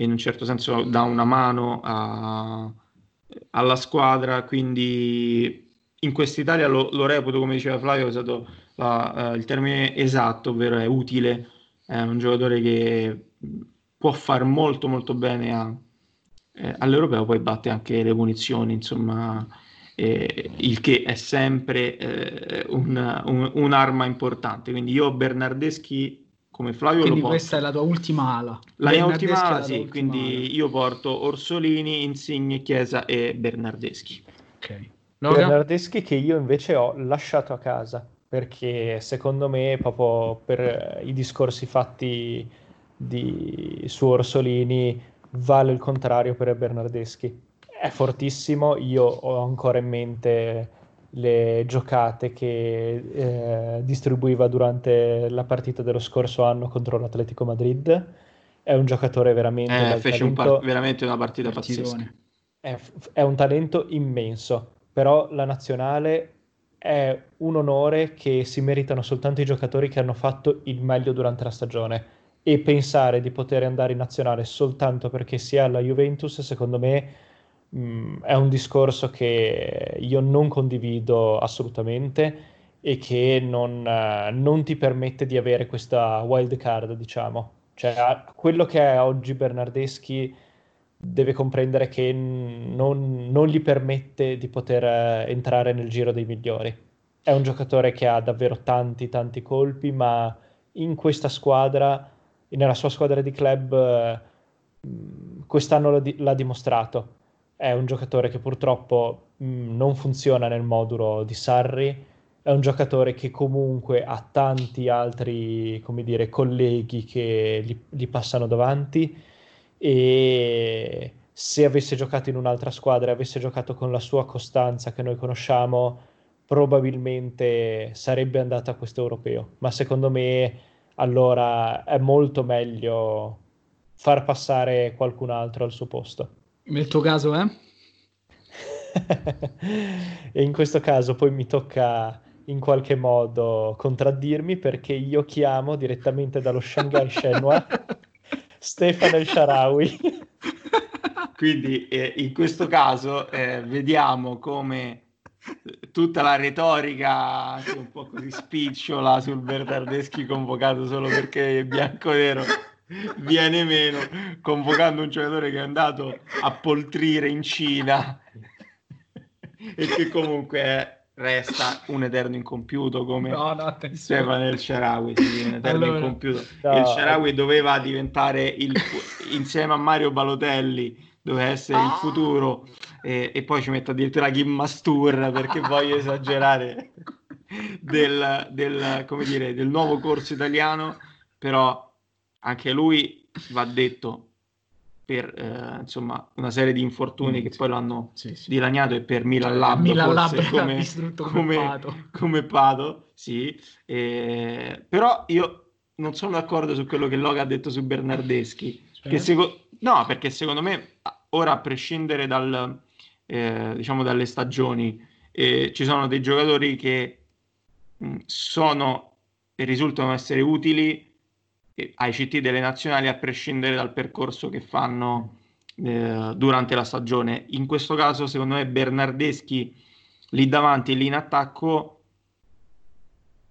In un certo senso dà una mano a, alla squadra, quindi in quest'Italia lo, lo reputo, come diceva Flavio, ho usato la, uh, il termine esatto, ovvero è utile, è un giocatore che può far molto molto bene a, eh, all'europeo, poi batte anche le punizioni, insomma, eh, il che è sempre eh, un, un, un'arma importante. Quindi io Bernardeschi come Flavio quindi questa è la tua ultima ala. La mia ultima ala, sì, quindi ala. io porto Orsolini, Insigne, Chiesa e Bernardeschi. Ok. Bernardeschi che io invece ho lasciato a casa perché secondo me proprio per i discorsi fatti di, su Orsolini vale il contrario per Bernardeschi. È fortissimo, io ho ancora in mente le giocate che eh, distribuiva durante la partita dello scorso anno contro l'Atletico Madrid. È un giocatore veramente... Eh, fece un par- veramente una partita pazzesca. è, è un talento immenso, però la nazionale è un onore che si meritano soltanto i giocatori che hanno fatto il meglio durante la stagione e pensare di poter andare in nazionale soltanto perché si è alla Juventus, secondo me mh, mm, è un discorso che io non condivido assolutamente e che non, uh, non ti permette di avere questa wild card, diciamo. Cioè, quello che è oggi Bernardeschi deve comprendere che non, non gli permette di poter eh, entrare nel giro dei migliori. È un giocatore che ha davvero tanti, tanti colpi, ma in questa squadra, nella sua squadra di club, eh, quest'anno l'ha, di- l'ha, dimostrato. È un giocatore che purtroppo mh, non funziona nel modulo di Sarri, è un giocatore che comunque ha tanti altri, dire, colleghi che gli, gli passano davanti e se avesse giocato in un'altra squadra e avesse giocato con la sua costanza che noi conosciamo, probabilmente sarebbe andato a questo europeo. Ma secondo me allora è molto meglio far passare qualcun altro al suo posto. Nel tuo caso, eh? e in questo caso poi mi tocca in qualche modo contraddirmi perché io chiamo direttamente dallo Shanghai Shenhua Stefano El Sharawi. Quindi eh, in questo caso eh, vediamo come tutta la retorica un po' così spicciola sul Bernardeschi convocato solo perché è bianco-nero viene meno convocando un giocatore che è andato a poltrire in Cina. E che comunque è resta un eterno incompiuto come no, no, Stefano El Sharawi sì, un eterno allora, incompiuto. No, il Sharawi doveva diventare il, insieme a Mario Balotelli doveva essere ah. il futuro e, e, poi ci metto addirittura Kim Mastur perché voglio esagerare del, del, come dire, del nuovo corso italiano però anche lui va detto per eh, insomma, una serie di infortuni mm, che sì. poi l'hanno sì, sì. dilaniato e per Milan Lab, Milan Lab come, distrutto come, come Pato, come Pato sì. E, però io non sono d'accordo su quello che Loga ha detto su Bernardeschi cioè? seco- no perché secondo me ora a prescindere dal, eh, diciamo dalle stagioni eh, ci sono dei giocatori che mh, mm, sono e risultano essere utili ai CT delle nazionali a prescindere dal percorso che fanno eh, durante la stagione. In questo caso, secondo me, Bernardeschi lì davanti e lì in attacco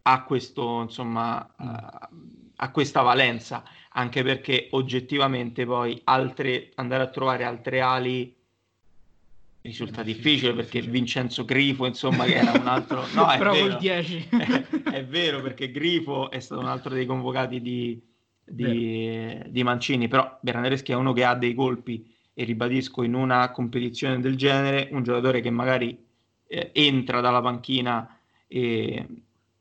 ha questo, insomma, uh, ha questa valenza, anche perché oggettivamente poi altre, andare a trovare altre ali risulta difficile perché Vincenzo Grifo insomma che era un altro no è vero, col 10 è, è, vero perché Grifo è stato un altro dei convocati di, di, di Mancini, però Bernardeschi è uno che ha dei colpi e ribadisco in una competizione del genere un giocatore che magari eh, entra dalla panchina e,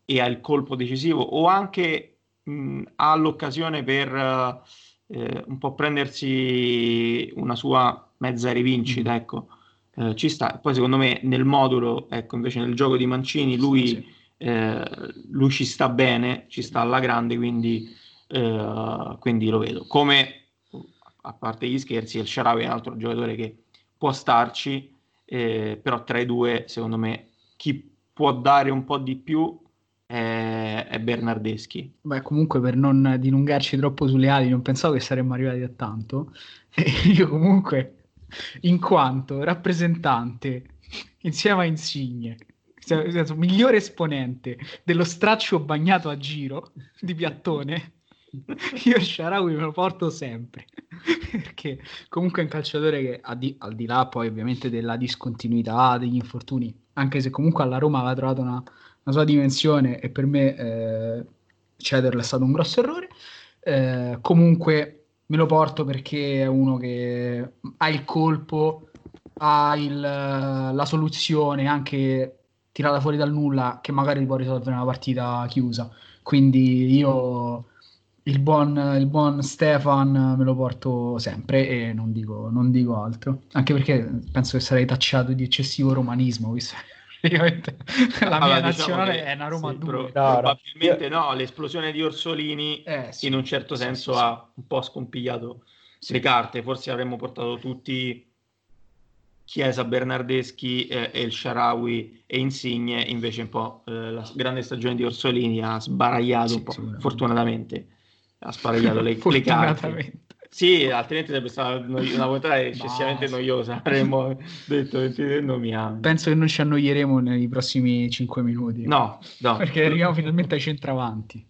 e, ha il colpo decisivo o anche mh, ha l'occasione per eh, un po' prendersi una sua mezza rivincita, mm. ecco. Eh, ci sta. Poi secondo me nel modulo, ecco, invece nel gioco di Mancini lui, sì, sì. Eh, lui ci sta bene, ci sta alla grande, quindi eh, quindi lo vedo. Come, a parte gli scherzi, il Sharawi è un altro giocatore che può starci, eh, però tra i due, secondo me, chi può dare un po' di più è, è Bernardeschi. Beh, comunque per non dilungarci troppo sulle ali, non pensavo che saremmo arrivati a tanto. Io comunque, in quanto rappresentante insieme a Insigne, senso, migliore esponente dello straccio bagnato a giro di Piattone, Io Sharawi me lo porto sempre perché comunque è un calciatore che di, al di là poi ovviamente della discontinuità, degli infortuni, anche se comunque alla Roma aveva trovato una, una sua dimensione e per me eh, cederlo è stato un grosso errore, eh, comunque me lo porto perché è uno che ha il colpo, ha il, la soluzione anche tirata fuori dal nulla che magari può risolvere una partita chiusa. Quindi io il buon, il buon, Stefan me lo porto sempre e non dico, non dico, altro, anche perché penso che sarei tacciato di eccessivo romanismo, visto praticamente la allora, mia diciamo nazionale è una Roma sì, 2. Pro- probabilmente no, l'esplosione di Orsolini eh, sì, in un certo sì, senso ha un po' scompigliato le carte, forse avremmo portato tutti Chiesa, Bernardeschi eh, e il Sharawi e Insigne, invece un po' eh, la grande stagione di Orsolini ha sbaragliato Sì, un po', fortunatamente, ha sbaragliato le, le carte. Sì, altrimenti sarebbe stata una puntata eccessivamente Basta. noiosa, avremmo detto che non mi ami. Penso che non ci annoieremo nei prossimi 5 minuti. No, no. Perché arriviamo finalmente ai centravanti.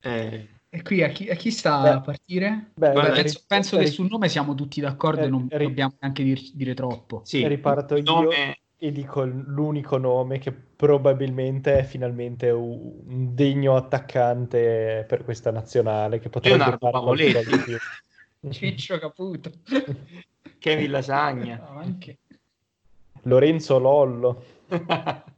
Eh, E qui a chi, a chi sta Beh, a partire? beh, Beh, ri- penso, penso che sul nome siamo tutti d'accordo e non ri- dobbiamo neanche dir- dire troppo. sì, riparto il io nome- e dico l'unico nome che probabilmente è finalmente un degno attaccante per questa nazionale che potrebbe Leonardo fare qualcosa Pavoletti. di più. Ciccio Caputo. Kevin Lasagna. No, anche- Lorenzo Lollo.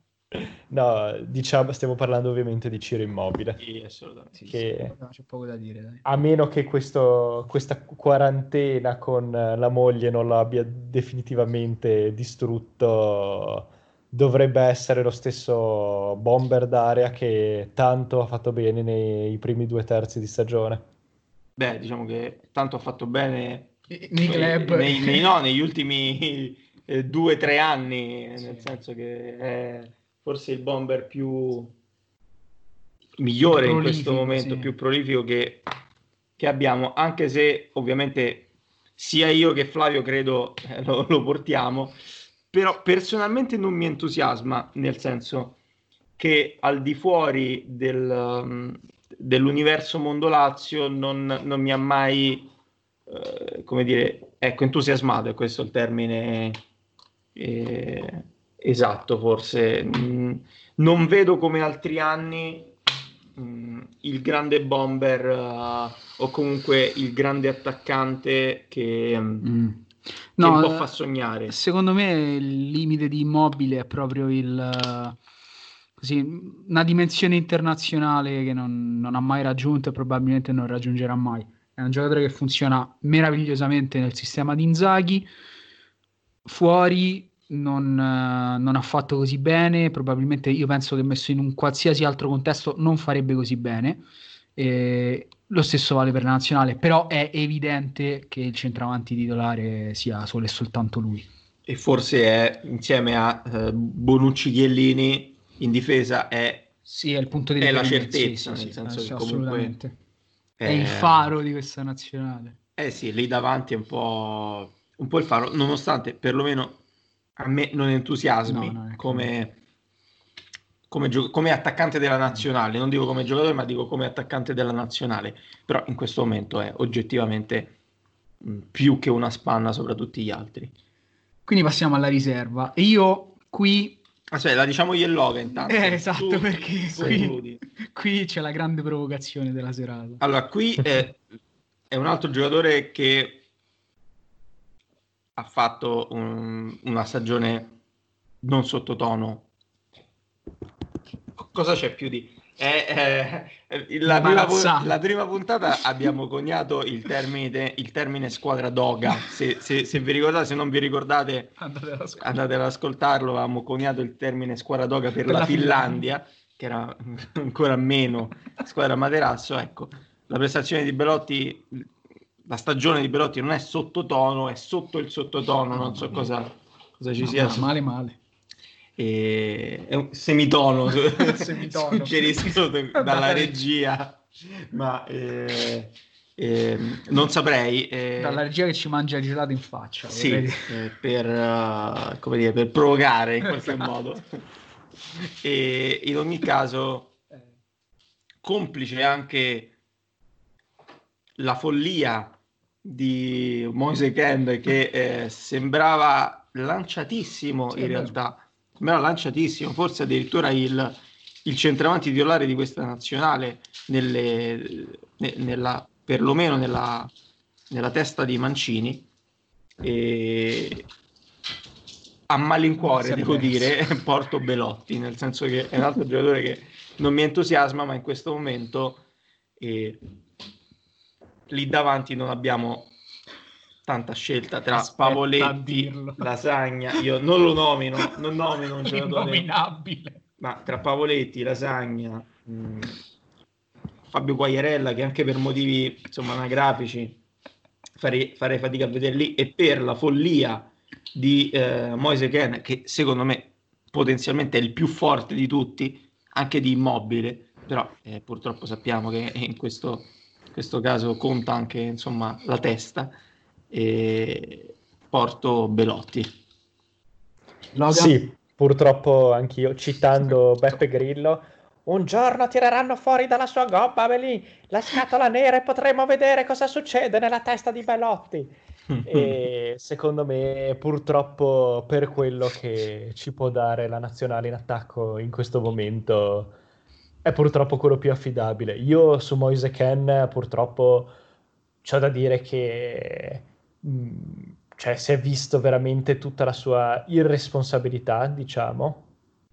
No, diciamo, stiamo parlando ovviamente di Ciro Immobile. Sì, assolutamente. Che no, c'è poco da dire. Dai. a meno che questo- questa quarantena con eh, la moglie non l'abbia definitivamente distrutto, dovrebbe essere lo stesso bomber d'area che tanto ha fatto bene nei primi due terzi di stagione. Beh, diciamo che tanto ha fatto bene Nei club. nei- nei- no, negli ultimi eh, due o tre anni, nel senso che è forse il bomber più migliore in questo Prolifico, momento, sì. più prolifico che, che abbiamo, anche se ovviamente sia io che Flavio credo eh, lo, lo portiamo, però personalmente non mi entusiasma, nel senso che al di fuori del, um, dell'universo Mondo Lazio non, non mi ha mai, eh, come dire, ecco, entusiasmato, è questo il termine eh, esatto forse. Mm, non vedo come altri anni mm, il grande bomber eh, o comunque il grande attaccante che, mm, Mm. che No, un po' eh, fa sognare. Secondo me il limite di immobile è proprio il, così, una dimensione internazionale che non, non ha mai raggiunto e probabilmente non raggiungerà mai. È un giocatore che funziona meravigliosamente nel sistema di Inzaghi, fuori non, eh, non ha fatto così bene, probabilmente io penso che messo in un qualsiasi altro contesto non farebbe così bene. E lo stesso vale per la nazionale, però è evidente che il centravanti titolare sia solo e soltanto lui. E forse è insieme a eh, Bonucci Chiellini in difesa è, Sì, è il punto di è la riferimento, sì, certezza, sì, nel senso che comunque. È eh, il faro di questa nazionale. Eh sì, lì davanti è un po', un po' il faro, nonostante perlomeno a me non entusiasmi No, non è come, come, gio- come attaccante della nazionale, non dico come giocatore, ma dico come attaccante della nazionale, però in questo momento è oggettivamente mh, più che una spanna sopra tutti gli altri. Quindi passiamo alla riserva. E io qui, Aspetta, la diciamo Yellova intanto. eh, esatto, Tu- perché tu qui, qui c'è la grande provocazione della serata. Allora, qui è, è un altro giocatore che ha fatto un- una stagione non sottotono. Cosa c'è più di... è- è- la, prima, la prima puntata abbiamo coniato il termine, il termine squadra doga. Se, se- se vi ricordate, se non vi ricordate, Andate ad ascoltare. andate ad ascoltarlo. Avevamo coniato il termine squadra doga per, Per la, la Finlandia, che era ancora meno squadra materasso. Ecco, la prestazione di Belotti, la stagione di Belotti non è sottotono, è sotto il sottotono. Non so cosa, cosa ci sia. male male. E- è un semitono, Semitono. suggerisco dalla regia, ma eh, eh, non saprei. eh, Dalla regia che ci mangia il gelato in faccia. sì, eh, per, eh, come dire, per provocare in qualche modo. E in ogni caso, complice anche la follia di Moise Ken che eh, sembrava lanciatissimo Sì, in realtà, sembrava lanciatissimo, forse addirittura il, il centravanti titolare di questa nazionale nelle, ne- nella, perlomeno nella, nella testa di Mancini. E a malincuore devo dire porto Belotti nel senso che è un altro giocatore che non mi entusiasma ma in questo momento eh, lì davanti non abbiamo tanta scelta tra Aspetta Pavoletti. Lasagna io non lo nomino non nomino un giocatore ma tra Pavoletti, Lasagna, mh, Fabio Quagliarella, che anche per motivi insomma anagrafici farei, farei fatica a vederli, e per la follia di eh, Moise Ken, che secondo me potenzialmente è il più forte di tutti, anche di immobile, però eh, purtroppo sappiamo che in questo, questo caso conta anche insomma, la testa, e porto Belotti. Logan? Sì, purtroppo anch'io, citando Beppe Grillo, un giorno tireranno fuori dalla sua gobba lì, la scatola nera e potremo vedere cosa succede nella testa di Belotti. e secondo me, purtroppo, per quello che ci può dare la nazionale in attacco in questo momento, è purtroppo quello più affidabile. Io su Moise Ken, purtroppo, c'ho da dire che mh, mm, cioè, si è visto veramente tutta la sua irresponsabilità, diciamo,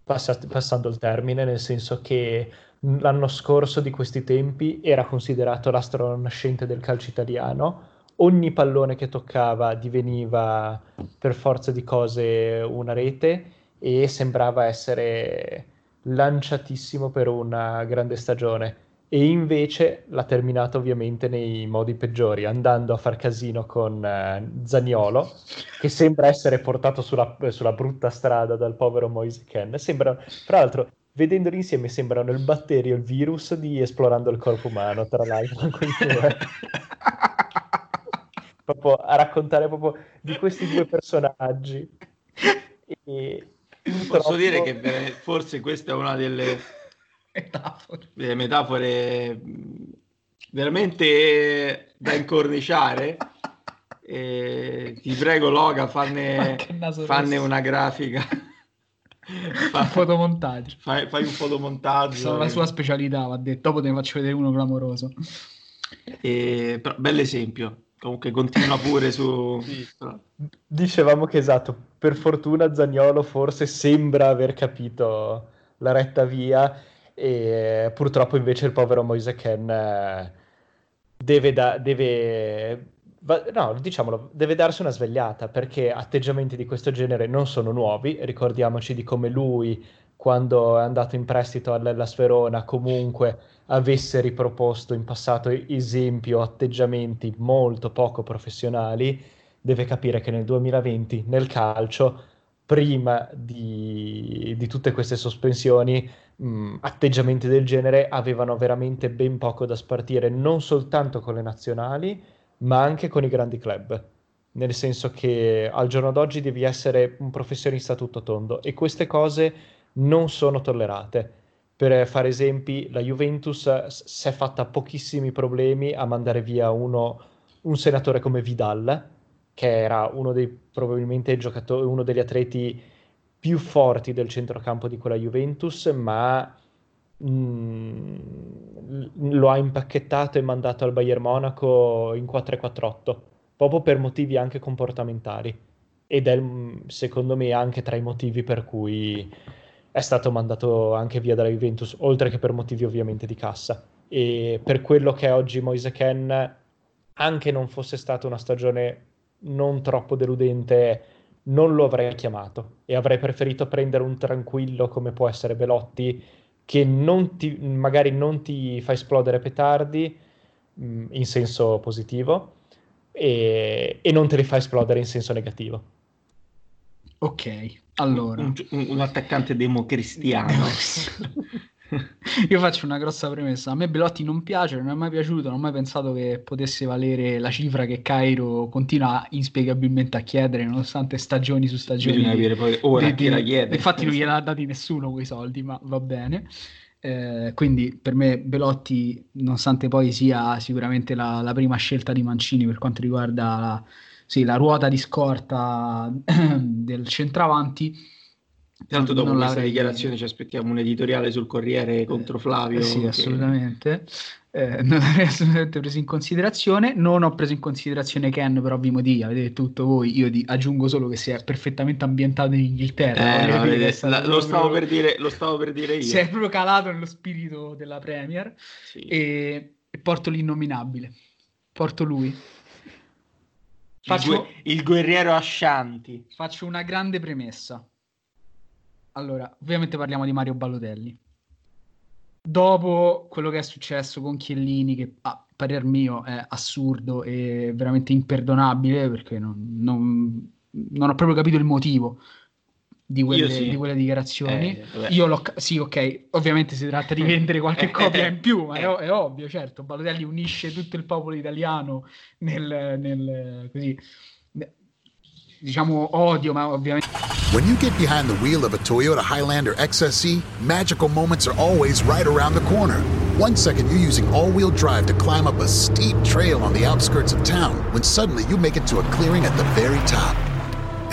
passat- passando il termine, nel senso che l'anno scorso di questi tempi era considerato l'astro nascente del calcio italiano ogni pallone che toccava diveniva per forza di cose una rete e sembrava essere lanciatissimo per una grande stagione e invece l'ha terminata ovviamente nei modi peggiori, andando a far casino con uh, Zaniolo, che sembra essere portato sulla, sulla, brutta strada dal povero Moise Ken. Sembra, tra l'altro, vedendoli insieme sembrano il batterio e il virus di Esplorando il corpo umano, tra l'altro. proprio a raccontare proprio di questi due personaggi. E, Posso dire che forse questa è una delle metafore, delle metafore veramente da incorniciare. E ti prego, Loga, fanne, fanne una grafica. Fa, un fotomontaggio. Fai, fai un fotomontaggio. È la sua specialità, va detto. Dopo te ne faccio vedere uno clamoroso. E, però, bell'esempio Comunque continua pure su... Sì. Dicevamo che esatto, per fortuna Zagnolo forse sembra aver capito la retta via e purtroppo invece il povero Moise Ken eh, deve, da, deve no, diciamolo, deve darsi una svegliata perché atteggiamenti di questo genere non sono nuovi. Ricordiamoci di come lui, quando è andato in prestito all'Ellas Verona, comunque avesse riproposto in passato esempi o atteggiamenti molto poco professionali, deve capire che nel 2020 nel calcio, prima di, di tutte queste sospensioni, mh, atteggiamenti del genere avevano veramente ben poco da spartire, non soltanto con le nazionali, ma anche con i grandi club. Nel senso che al giorno d'oggi devi essere un professionista tutto tondo e queste cose non sono tollerate per fare esempi, la Juventus si è fatta pochissimi problemi a mandare via uno, un senatore come Vidal, che era uno dei probabilmente uno degli atleti più forti del centrocampo di quella Juventus, ma mh, mm, lo ha impacchettato e mandato al Bayern Monaco in 4-4-8, proprio per motivi anche comportamentali. Ed è secondo me anche tra i motivi per cui è stato mandato anche via dalla Juventus, oltre che per motivi ovviamente di cassa. E per quello che è oggi Moise Ken, anche non fosse stata una stagione non troppo deludente, non lo avrei chiamato e avrei preferito prendere un tranquillo come può essere Belotti, che non ti, magari non ti fa esplodere petardi mm, in senso positivo e, e non te li fa esplodere in senso negativo. Ok, allora. Un, un, un attaccante democristiano. Io faccio una grossa premessa. A me Belotti non piace, non è mai piaciuto, non ho mai pensato che potesse valere la cifra che Cairo continua inspiegabilmente a chiedere, nonostante stagioni su stagioni. Bisogna capire poi ora chi la chiede. Infatti non gliel'ha dati nessuno quei soldi, ma va bene. Eh, quindi per me Belotti, nonostante poi sia sicuramente la, la prima scelta di Mancini per quanto riguarda sì, la ruota di scorta del centravanti. Tanto dopo non questa dichiarazione ci aspettiamo un editoriale sul Corriere contro Flavio. Eh, sì, che... assolutamente. Eh, non l'avrei assolutamente preso in considerazione. Non ho preso in considerazione Ken per ovvi motivi, avete tutto voi. Io aggiungo solo che si è perfettamente ambientato in Inghilterra. Eh, no, vedete, la, proprio... lo, stavo per dire, lo stavo per dire io. Si è proprio calato nello spirito della Premier sì. e, e porto l'innominabile. Porto lui. Faccio... Il, gu- il guerriero Ascianti. Faccio una grande premessa. Allora, ovviamente parliamo di Mario Ballotelli. Dopo quello che è successo con Chiellini, che a parer mio è assurdo e veramente imperdonabile, perché non, non, non ho proprio capito il motivo di quelle, sì. di quelle dichiarazioni. Eh. Io l'ho, sì, ok, ovviamente si tratta di vendere qualche copia in più, ma è, o- è ovvio, certo. Balotelli unisce tutto il popolo italiano nel, nel così, diciamo odio, ma ovviamente When you get behind the wheel of a Toyota Highlander XSE, magical moments are always right around the corner. One second you're using all wheel drive to climb up a steep trail on the outskirts of town, when suddenly you make it to a clearing at the very top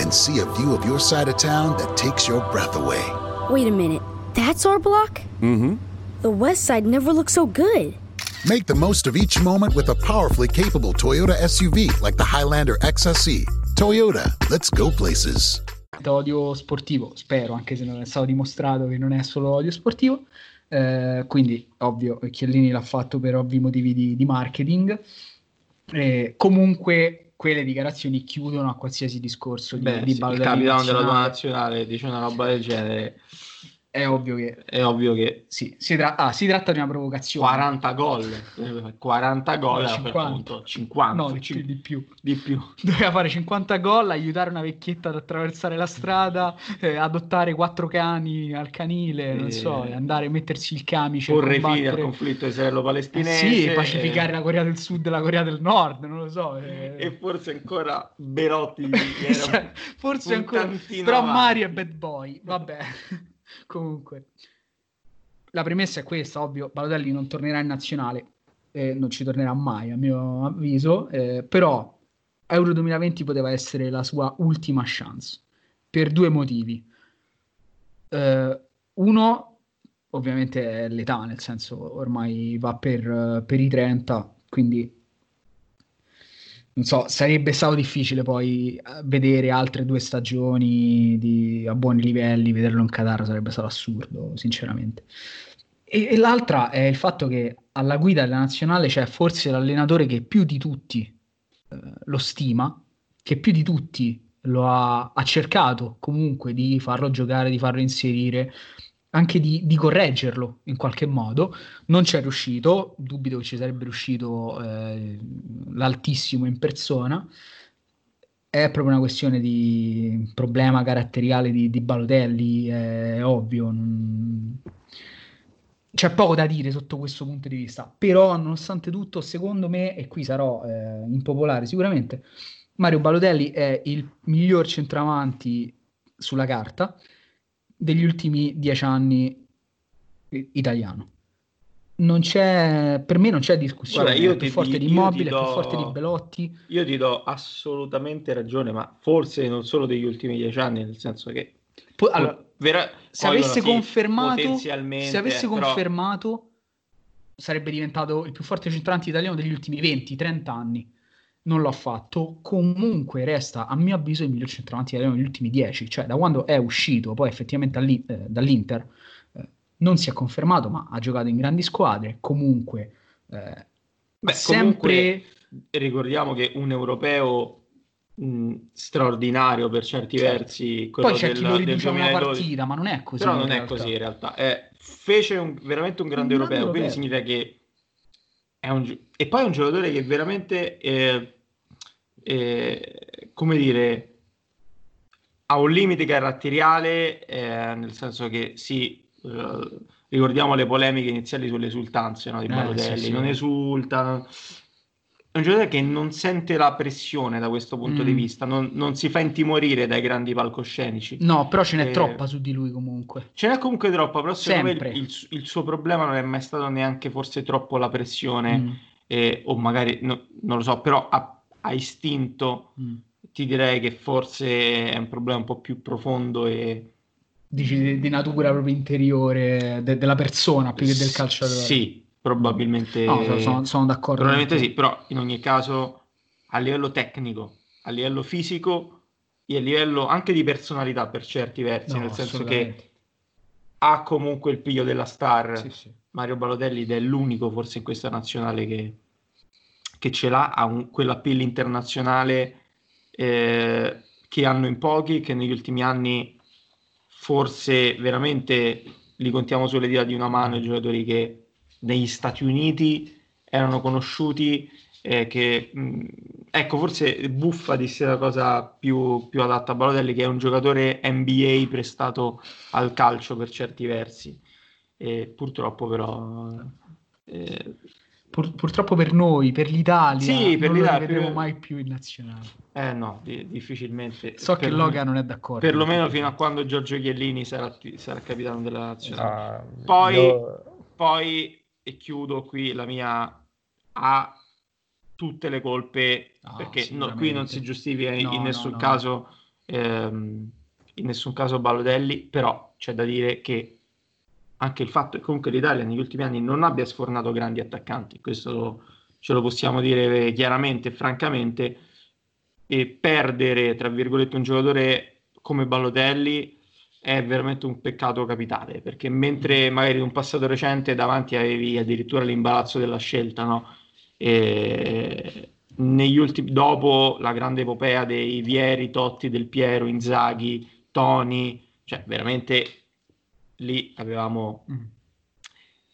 and see a view of your side of town that takes your breath away. Wait a minute. That's our block? Mm hmm. The west side never looked so good. Make the most of each moment with a powerfully capable Toyota SUV like the Highlander XSE. Toyota, let's go places. odio sportivo, spero, anche se non è stato dimostrato che non è solo odio sportivo. Eh, quindi, ovvio, Chiellini l'ha fatto per ovvi motivi di, di marketing. Eh, comunque, quelle dichiarazioni chiudono a qualsiasi discorso di, Beh, di sì, il capitano della tua nazionale dice una roba del genere. È ovvio che È ovvio che sì, si, tra- ah, si tratta di una provocazione. 40 gol, eh, 40 gol No, a quel 50. punto, 50, No, di cin- di più. di più. Doveva fare 50 gol, aiutare una vecchietta ad attraversare la strada, eh, adottare quattro cani al canile, non Eh, so, e andare a mettersi il camice e Porre fine al conflitto Eh israelo-palestinese. sì, pacificare la Corea del Sud e la Corea del Nord, non lo so. eh. E forse ancora Cioè, forse ancora però avanti. Mario è bad boy vabbè comunque la premessa è questa ovvio Balotelli non tornerà in nazionale eh, non ci tornerà mai a mio avviso eh, però Euro 2020 poteva essere la sua ultima chance per due motivi. Eh, uno ovviamente è l'età nel senso ormai va per, per i 30 quindi non so, sarebbe stato difficile poi eh, vedere altre due stagioni di- a buoni livelli, vederlo in Qatar sarebbe stato assurdo, sinceramente. E, e l'altra è il fatto che alla guida della nazionale c'è forse l'allenatore che più di tutti eh, lo stima, che più di tutti lo ha, ha cercato comunque di farlo giocare, di farlo inserire, anche di, di correggerlo in qualche modo. Non ci è riuscito, dubito che ci sarebbe riuscito eh, l'altissimo in persona. È proprio una questione di problema caratteriale di, di Balotelli, è ovvio. non- C'è poco da dire sotto questo punto di vista, però nonostante tutto, secondo me, e qui sarò eh, impopolare sicuramente, Mario Balotelli è il miglior centravanti sulla carta degli ultimi dieci anni italiano. Non c'è, per me non c'è discussione, Guarda, io è più ti- forte di Immobile, do- più forte di Belotti. Io ti do assolutamente ragione, ma forse non solo degli ultimi dieci anni, nel senso che Po- allora, vera- se poi avesse sì, confermato, potenzialmente, se avesse però- confermato, sarebbe diventato il più forte centrante italiano degli ultimi 20-30 anni. Non l'ha fatto. Comunque resta, a mio avviso, il miglior centravanti italiano degli ultimi 10. Cioè, da quando è uscito poi effettivamente eh, dall'Inter, eh, non si è confermato, ma ha giocato in grandi squadre. Comunque, eh, Beh, sempre. comunque, ricordiamo che un europeo mh, straordinario per certi versi, quello Poi c'è del, chi lo riduce una 2012, partita, ma non è così. però non è realtà. così in realtà. Eh, fece un- veramente un grande Un grande europeo, quindi europeo. significa che un e poi è un giocatore che veramente, eh, eh, come dire, ha un limite caratteriale, eh, nel senso che sì, eh, ricordiamo le polemiche iniziali sulle esultanze no, di Eh, Balotelli, sì, sì. non esulta. È un giocatore che non sente la pressione da questo punto di Mm. vista, non, non si fa intimorire dai grandi palcoscenici. No, però ce n'è Eh, troppa su di lui comunque. Ce n'è comunque troppa, però secondo me il, il- il suo problema non è mai stato neanche forse troppo la pressione, Mm. eh, o magari, no- non lo so, però a, a istinto Mm. ti direi che forse è un problema un po' più profondo e Dici di, di natura proprio interiore de- della persona più che del calciatore. Sì, probabilmente, No, sono- sono, d'accordo. probabilmente sì, però in ogni caso a livello tecnico, a livello fisico e a livello anche di personalità per certi versi, No, nel senso che ha comunque il piglio della star Sì, sì. Mario Balotelli ed è l'unico forse in questa nazionale che, che ce l'ha, ha un, quell'appeal internazionale eh, che hanno in pochi, che negli ultimi anni forse veramente li contiamo sulle dita di una mano i giocatori che negli Stati Uniti erano conosciuti, eh, che mh, ecco, forse Buffa disse la cosa più, più adatta a Balotelli, che è un giocatore NBA prestato al calcio per certi versi. E purtroppo però... Eh, Pur, purtroppo per noi, per l'Italia, sì, per non l'Italia, lo vedremo per... mai più in nazionale. Eh no, di, difficilmente. So che Loga non è d'accordo. Perlomeno fino a quando Giorgio Chiellini sarà, sarà capitano della nazionale. Ah, poi, io- poi, e chiudo qui la mia... ha tutte le colpe, No, perché no, qui non si giustifica in, No, in nessun caso... ehm, in nessun caso Balotelli, però c'è da dire che anche il fatto che comunque l'Italia negli ultimi anni non abbia sfornato grandi attaccanti, questo lo- ce lo possiamo dire chiaramente e francamente, e perdere, tra virgolette, un giocatore come Balotelli è veramente un peccato capitale, perché mentre magari in un passato recente davanti avevi addirittura l'imbarazzo della scelta, no? E negli ultimi, dopo la grande epopea dei Vieri, Totti, Del Piero, Inzaghi, Toni, cioè veramente lì avevamo Mm.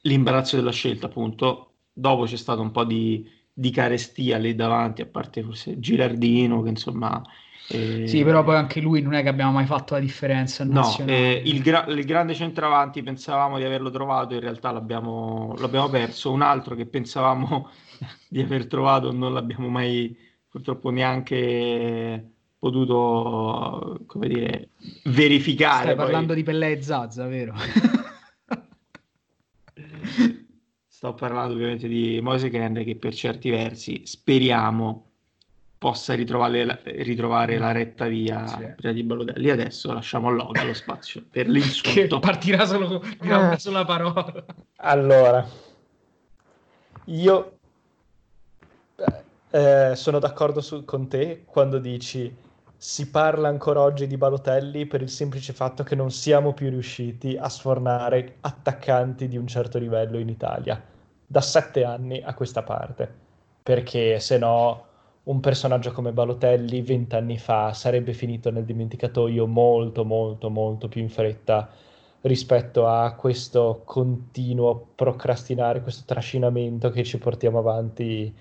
l'imbarazzo della scelta, appunto. Dopo c'è stato un po' di, di carestia lì davanti, a parte forse Girardino, che insomma... eh, Sì, però poi anche lui non è che abbiamo mai fatto la differenza No, eh, il, gra- il grande centravanti pensavamo di averlo trovato, in realtà l'abbiamo, l'abbiamo perso. Un altro che pensavamo di aver trovato non l'abbiamo mai purtroppo neanche potuto, come dire, verificare. Stai Poi- parlando di Pellè e Zazza, vero? Sto parlando ovviamente di Moise Kean che per certi versi speriamo possa ritrovare la, ritrovare la retta via Sì. prima di Balotelli. Adesso lasciamo a Loga lo spazio per che l'insulto. partirà solo dirà una sola parola. Allora, io eh, sono d'accordo su- con te quando dici si parla ancora oggi di Balotelli per il semplice fatto che non siamo più riusciti a sfornare attaccanti di un certo livello in Italia da sette anni a questa parte, perché se no un personaggio come Balotelli vent'anni fa sarebbe finito nel dimenticatoio molto molto molto più in fretta rispetto a questo continuo procrastinare, questo trascinamento che ci portiamo avanti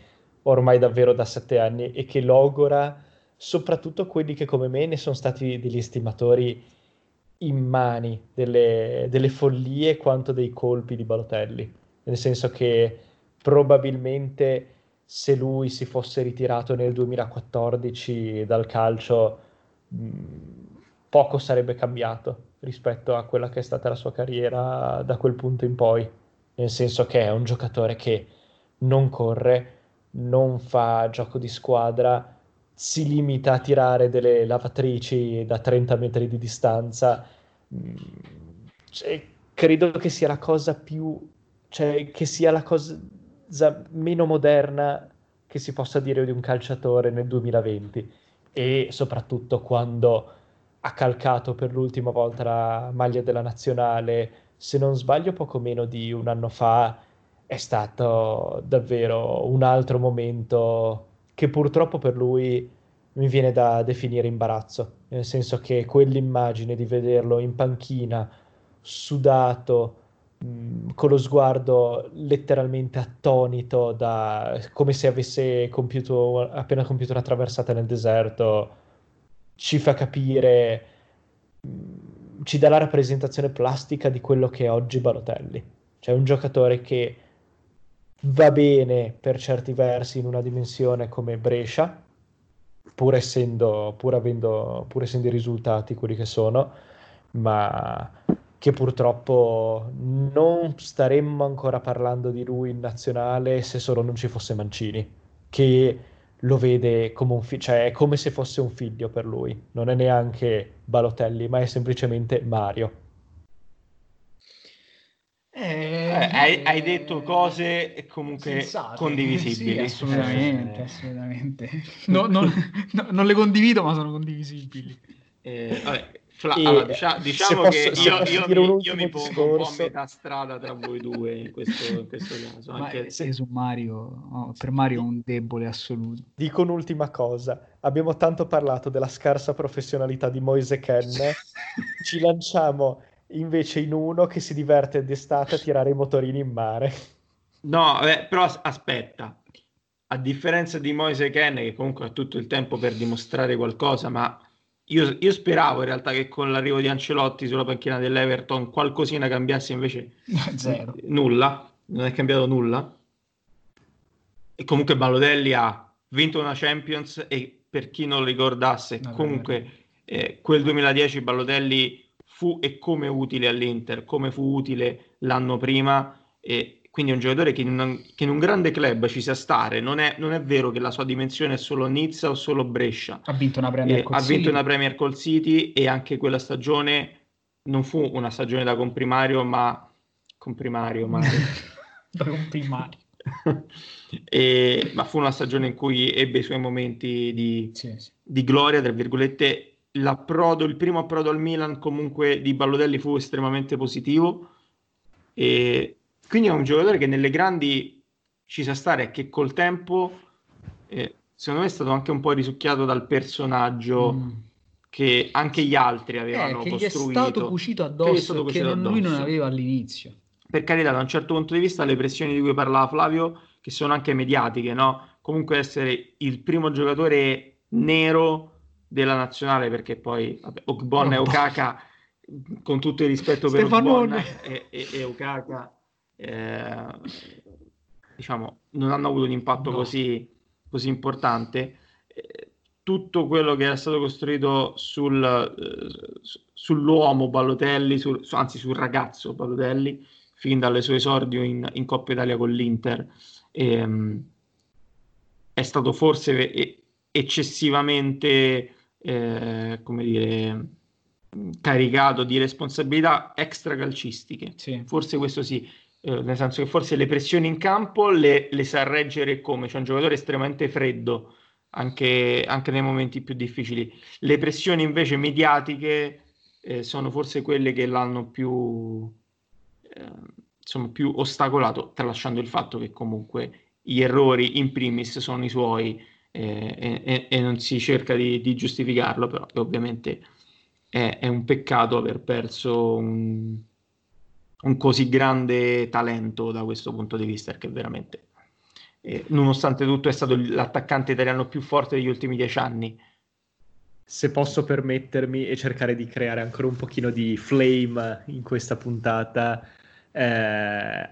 ormai davvero da sette anni e che logora soprattutto quelli che come me ne sono stati degli estimatori immani delle, delle follie quanto dei colpi di Balotelli, nel senso che probabilmente se lui si fosse ritirato nel 2014 dal calcio mh, poco sarebbe cambiato rispetto a quella che è stata la sua carriera da quel punto in poi, nel senso che è un giocatore che non corre, non fa gioco di squadra, si limita a tirare delle lavatrici da 30 metri di distanza. Mm, cioè, credo che sia la cosa più, cioè, che sia la cosa meno moderna che si possa dire di un calciatore nel 2020 e soprattutto quando ha calcato per l'ultima volta la maglia della nazionale, se non sbaglio poco meno di un anno fa, è stato davvero un altro momento che purtroppo per lui mi viene da definire imbarazzo, nel senso che quell'immagine di vederlo in panchina, sudato, con lo sguardo letteralmente attonito, da, come se avesse compiuto, appena compiuto una traversata nel deserto, ci fa capire, ci dà la rappresentazione plastica di quello che è oggi Balotelli. Cioè un giocatore che va bene per certi versi in una dimensione come Brescia, pur essendo, pur avendo, pur essendo i risultati quelli che sono, ma che purtroppo non staremmo ancora parlando di lui in nazionale se solo non ci fosse Mancini, che lo vede come un figlio, cioè è come se fosse un figlio per lui, non è neanche Balotelli, ma è semplicemente Mario. Eh, hai, hai detto cose comunque Sensate. condivisibili. Sì, assolutamente, Eh, assolutamente. No, non, no, non le condivido, ma sono condivisibili. eh, vabbè, Fla- E allora, dicia- se diciamo posso- che se io, io io ultimo mi pongo un po' a metà strada tra voi due in questo, in questo caso. Ma Anche eh, sì, su Mario, oh, per Mario è un debole assoluto. Dico un'ultima cosa, abbiamo tanto parlato della scarsa professionalità di Moise Ken, ci lanciamo invece in uno che si diverte d'estate a tirare i motorini in mare. No, eh, però as- aspetta. a differenza di Moise Ken, che comunque ha tutto il tempo per dimostrare qualcosa, ma io, io, speravo in realtà che con l'arrivo di Ancelotti sulla panchina dell'Everton qualcosina cambiasse, invece Zero. nulla, non è cambiato nulla. E comunque Balotelli ha vinto una Champions e per chi non lo ricordasse, no, comunque eh, quel 2010 Balotelli fu e come utile all'Inter, come fu utile l'anno prima e quindi è un giocatore che in, un, che in un grande club ci sa stare, non è, non è, vero che la sua dimensione è solo Nizza o solo Brescia. Ha vinto una Premier, eh, ha vinto una Premier col City e anche quella stagione non fu una stagione da comprimario, ma comprimario, ma... da comprimario. e, ma fu una stagione in cui ebbe i suoi momenti di, sì, sì. di gloria, tra virgolette. L'approdo, il primo approdo al Milan comunque di Ballotelli fu estremamente positivo e quindi è un giocatore che nelle grandi ci sa stare e che col tempo, eh, secondo me, è stato anche un po' risucchiato dal personaggio mm. che anche gli altri avevano eh, che costruito. Gli è stato cucito addosso, che, cucito che non, lui non aveva all'inizio. Per carità, da un certo punto di vista, le pressioni di cui parlava Flavio, che sono anche mediatiche, no? Comunque essere il primo giocatore nero della nazionale, perché poi vabbè, Ogbon e Okaka, con tutto il rispetto per Ogbon e, e, e Okaka, eh, diciamo, non hanno avuto un impatto no. così, così, importante. Eh, tutto quello che era stato costruito sul, eh, sull'uomo Balotelli, sul, anzi sul ragazzo Balotelli, fin dalle sue esordio in, in Coppa Italia con l'Inter, ehm, è stato forse eccessivamente, eh, come dire, caricato di responsabilità extra calcistiche. Sì. Forse questo sì eh, nel senso che forse le pressioni in campo le, le sa reggere come, c'è un giocatore estremamente freddo anche, anche, nei momenti più difficili. Le pressioni invece mediatiche eh, sono forse quelle che l'hanno più, eh, insomma, più ostacolato, tralasciando il fatto che comunque gli errori in primis sono i suoi eh, e, e, non si cerca di, di giustificarlo, però ovviamente è, è, un peccato aver perso un, un così grande talento da questo punto di vista, perché veramente, eh, nonostante tutto, è stato l'attaccante italiano più forte degli ultimi dieci anni. Se posso permettermi e cercare di creare ancora un pochino di flame in questa puntata, eh,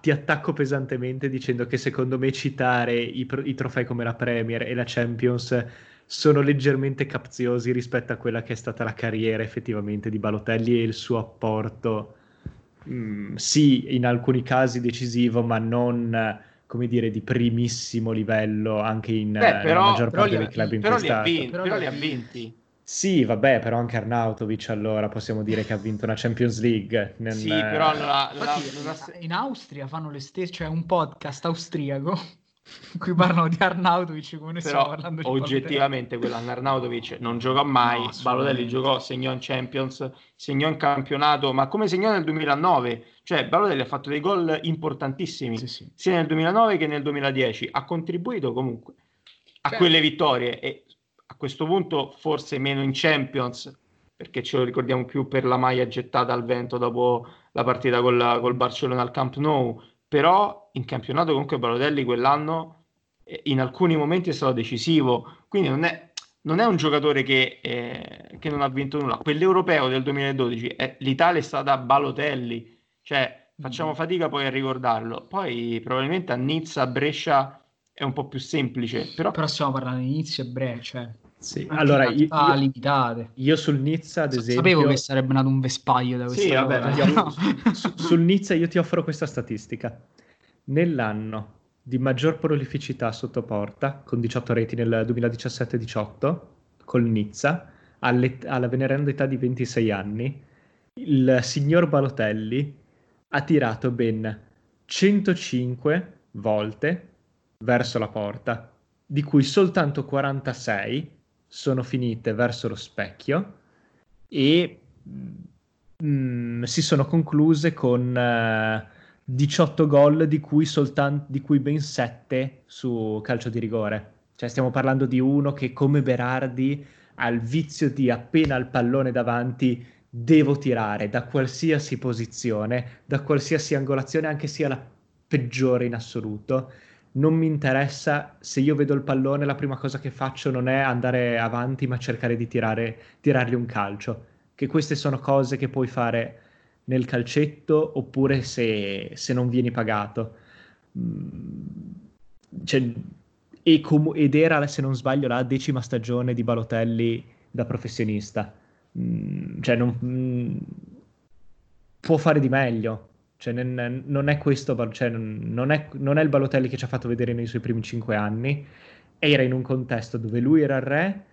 ti attacco pesantemente dicendo che secondo me citare i, i trofei come la Premier e la Champions sono leggermente capziosi rispetto a quella che è stata la carriera effettivamente di Balotelli e il suo apporto Mm, sì, in alcuni casi decisivo, ma non come dire di primissimo livello anche in Beh, però, maggior parte dei club in però cui li, ha vinti, però li ha vinti. Sì, vabbè, però anche Arnautovic allora possiamo dire che ha vinto una Champions League. Nel... Sì, però allora, la, la... in Austria fanno le stesse, cioè un podcast austriaco in cui parlano di Arnautovic come noi Però, stiamo parlando di oggettivamente quell'anno Arnautovic non giocò mai no, Balotelli giocò, segnò in Champions segnò in campionato ma come segnò nel 2009 cioè Balotelli ha fatto dei gol importantissimi sì, sì. sia nel 2009 che nel 2010 ha contribuito comunque a certo. quelle vittorie e a questo punto forse meno in Champions perché ce lo ricordiamo più per la maglia gettata al vento dopo la partita col, col Barcellona al Camp Nou però in campionato comunque Balotelli quell'anno eh, in alcuni momenti è stato decisivo, quindi non è, non è un giocatore che, eh, che, non ha vinto nulla. Quell'europeo del 2012, eh, l'Italia è stata Balotelli, cioè facciamo mm. fatica poi a ricordarlo. Poi probabilmente a Nizza, a Brescia è un po' più semplice, però... però stiamo parlando di Nizza e Brescia. Sì. Allora, io, io, io sul Nizza, ad esempio... Sapevo che sarebbe nato un vespaglio da questa sì, vabbè, no. su, sul Nizza io ti offro questa statistica. Nell'anno di maggior prolificità sotto porta, con 18 reti nel 2017-18, col Nizza, alla veneranda età di 26 anni, il signor Balotelli ha tirato ben 105 volte verso la porta, di cui soltanto 46 sono finite verso lo specchio e mm, si sono concluse con eh, 18 gol di cui, soltan- di cui ben 7 su calcio di rigore. Cioè stiamo parlando di uno che come Berardi ha il vizio di appena il pallone davanti devo tirare da qualsiasi posizione, da qualsiasi angolazione, anche sia la peggiore in assoluto non mi interessa, se io vedo il pallone la prima cosa che faccio non è andare avanti ma cercare di tirare, tirargli un calcio, che queste sono cose che puoi fare nel calcetto oppure se, se non vieni pagato. Mm, cioè, com- ed era, se non sbaglio, la decima stagione di Balotelli da professionista. Mm, cioè, non, mm, può fare di meglio. Cioè, non, è questo, cioè, non, è, non, è, il Balotelli che ci ha fatto vedere nei suoi primi cinque anni. Era in un contesto dove lui era il re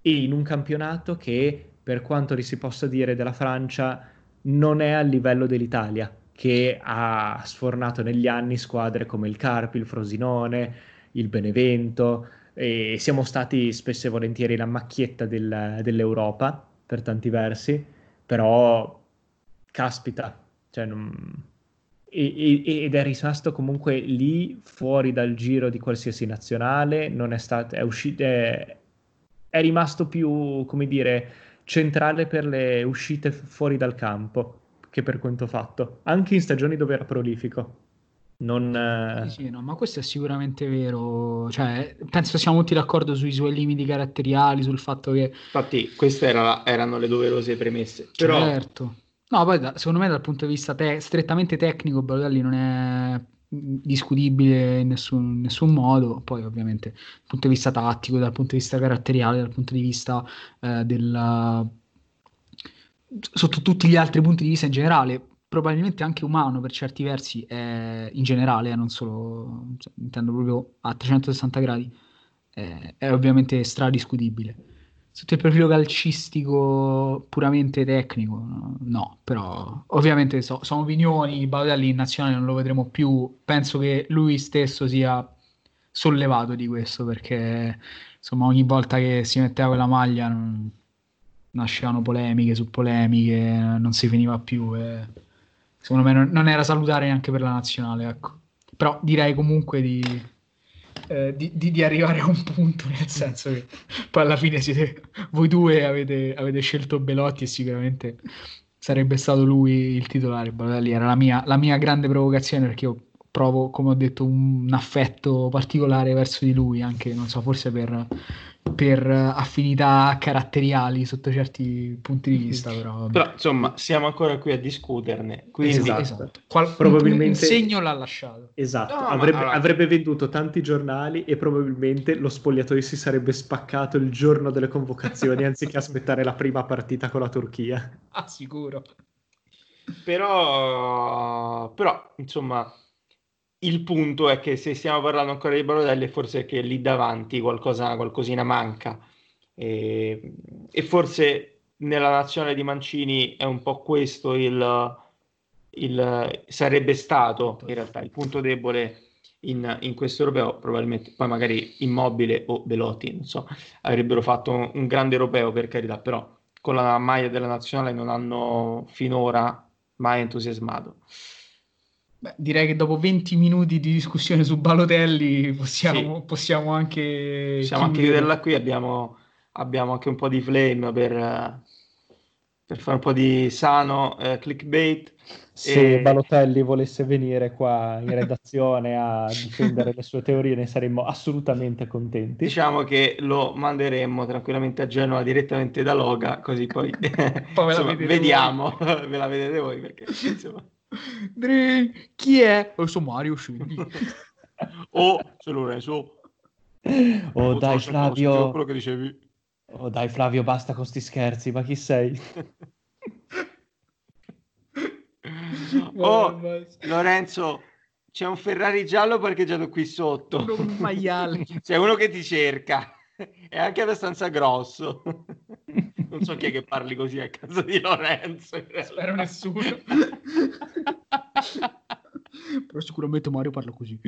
e in un campionato che, per quanto si possa dire della Francia, non è a livello dell'Italia, che ha sfornato negli anni squadre come il Carpi, il Frosinone, il Benevento, e siamo stati spesso e volentieri la macchietta del, dell'Europa per tanti versi, però caspita, cioè non... e, e, ed è rimasto comunque lì fuori dal giro di qualsiasi nazionale, non è stato, è uscito, è, è rimasto più, come dire, centrale per le uscite fuori dal campo che per quanto fatto, anche in stagioni dove era prolifico. Non, eh, sì, sì, no, ma questo è sicuramente vero. Cioè, penso siamo tutti d'accordo sui suoi limiti caratteriali, sul fatto che. Infatti, queste era, erano le doverose premesse. Però... Certo. No, poi da, secondo me dal punto di vista te- strettamente tecnico, Balotelli non è discutibile in nessun, nessun, modo. Poi, ovviamente, dal punto di vista tattico, dal punto di vista caratteriale, dal punto di vista eh, del sotto tutti gli altri punti di vista in generale, probabilmente anche umano per certi versi, è, in generale, eh, non solo, cioè, intendo proprio a 360 gradi, è ovviamente stradiscutibile. Sotto il profilo calcistico puramente tecnico, no, però ovviamente so, sono opinioni, Balotelli in nazionale non lo vedremo più, penso che lui stesso sia sollevato di questo perché insomma ogni volta che si metteva quella maglia non, nascevano polemiche su polemiche, non si finiva più e secondo me non, non era salutare neanche per la nazionale, ecco. Però direi comunque di, eh, di, di, di, arrivare a un punto, nel senso che poi alla fine siete, voi due avete, avete scelto Belotti e sicuramente sarebbe stato lui il titolare. Balotelli era la mia, la mia grande provocazione perché io provo, come ho detto, un affetto particolare verso di lui, anche, non so, forse per per affinità caratteriali sotto certi punti di vista. Però, però insomma, siamo ancora qui a discuterne. Quindi esatto, esatto. Qual- probabilmente un segno l'ha lasciato. Esatto, no, avrebbe, allora... avrebbe, venduto tanti giornali e probabilmente lo spogliatoio si sarebbe spaccato il giorno delle convocazioni anziché aspettare la prima partita con la Turchia. Ah, sicuro. Però, però insomma il punto è che se stiamo parlando ancora di Balotelli, forse è che lì davanti qualcosa, qualcosina manca. E, e, forse nella nazionale di Mancini è un po' questo il, il sarebbe stato in realtà il punto debole in, in, questo europeo. Probabilmente poi magari Immobile o Belotti, non so, avrebbero fatto un, un grande europeo per carità, però con la maglia della nazionale non hanno finora mai entusiasmato. Beh, direi che dopo 20 minuti di discussione su Balotelli possiamo, sì. possiamo anche... Possiamo anche chiuderla qui, abbiamo, abbiamo, anche un po' di flame per, per fare un po' di sano eh, clickbait. Se e... Balotelli volesse venire qua in redazione a difendere le sue teorie ne saremmo assolutamente contenti. Diciamo che lo manderemmo tranquillamente a Genova direttamente da Loga, così poi, poi insomma, vediamo, ve la vedete voi perché insomma... Dre, chi è? Oh, sono Mario Scendi. oh, se lo reso. Oh, oh dai Flavio. Quello che dicevi. Oh dai Flavio, basta con sti scherzi, ma chi sei? oh, Lorenzo, c'è un Ferrari giallo parcheggiato qui sotto. Un maiale. c'è uno che ti cerca. È anche abbastanza grosso. Non so chi è che parli così a casa di Lorenzo. Spero nessuno. Però sicuramente Mario parla così.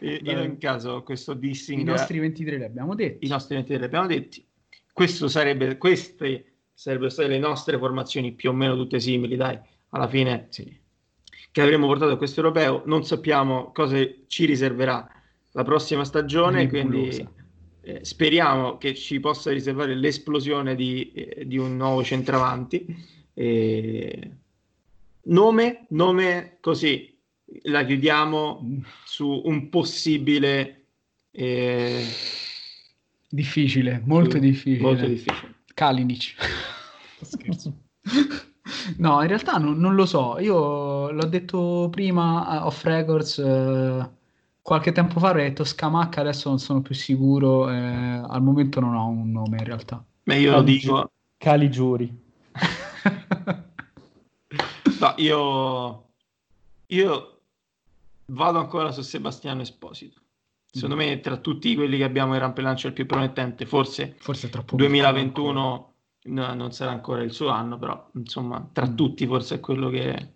E, in ogni caso, questo dissing. I nostri 23 li abbiamo detti. I nostri 23 li abbiamo detti. Questo sarebbe, queste sarebbero state le nostre formazioni più o meno tutte simili, dai, alla fine sì. che avremmo portato a questo europeo. Non sappiamo cosa ci riserverà la prossima stagione, quindi eh, speriamo che ci possa riservare l'esplosione di, eh, di un nuovo centravanti. Nome, nome così, la chiudiamo su un possibile... Eh, difficile, molto difficile. Molto difficile. Kalinic. Scherzo. No, in realtà non, non, lo so. Io l'ho detto prima off records. Eh, qualche tempo fa ho detto Scamacca, adesso non sono più sicuro. Eh, al momento non ho un nome in realtà. Ma io Cali, lo dico. Caligiuri. no, io, io vado ancora su Sebastiano Esposito. Secondo me, tra tutti quelli che abbiamo in rampelancio, il più promettente, forse, forse 2021 no, non sarà ancora il suo anno, però insomma, tra mm. tutti forse è quello che,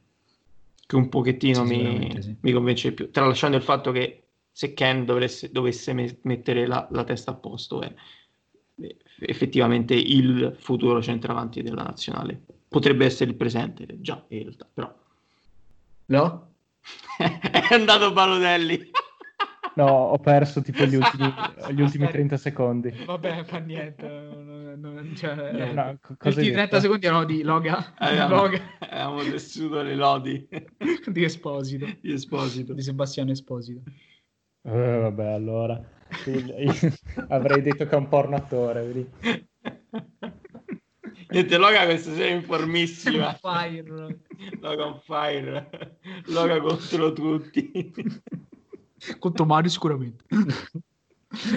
che un pochettino sì, mi, sì. mi, convince di più. Tralasciando il fatto che se Ken dovesse, dovesse mettere la, la, testa a posto è effettivamente il futuro centravanti della nazionale. Potrebbe essere il presente, già in realtà, però. No? è andato Balotelli. No, ho perso tipo gli ultimi, gli ultimi 30 secondi. Vabbè, fa niente. Non, cioè, niente. No, Questi 30 secondi erano di Loga. Avevamo, Loga. avevamo tessuto le lodi. di Esposito. Di Esposito. Di Sebastiano Esposito. Eh, vabbè, allora. Avrei detto che è un porno attore, vedi? Niente, Loga questa sera è informissima. Fire. Loga on fire. Loga contro tutti. Contro Mario sicuramente.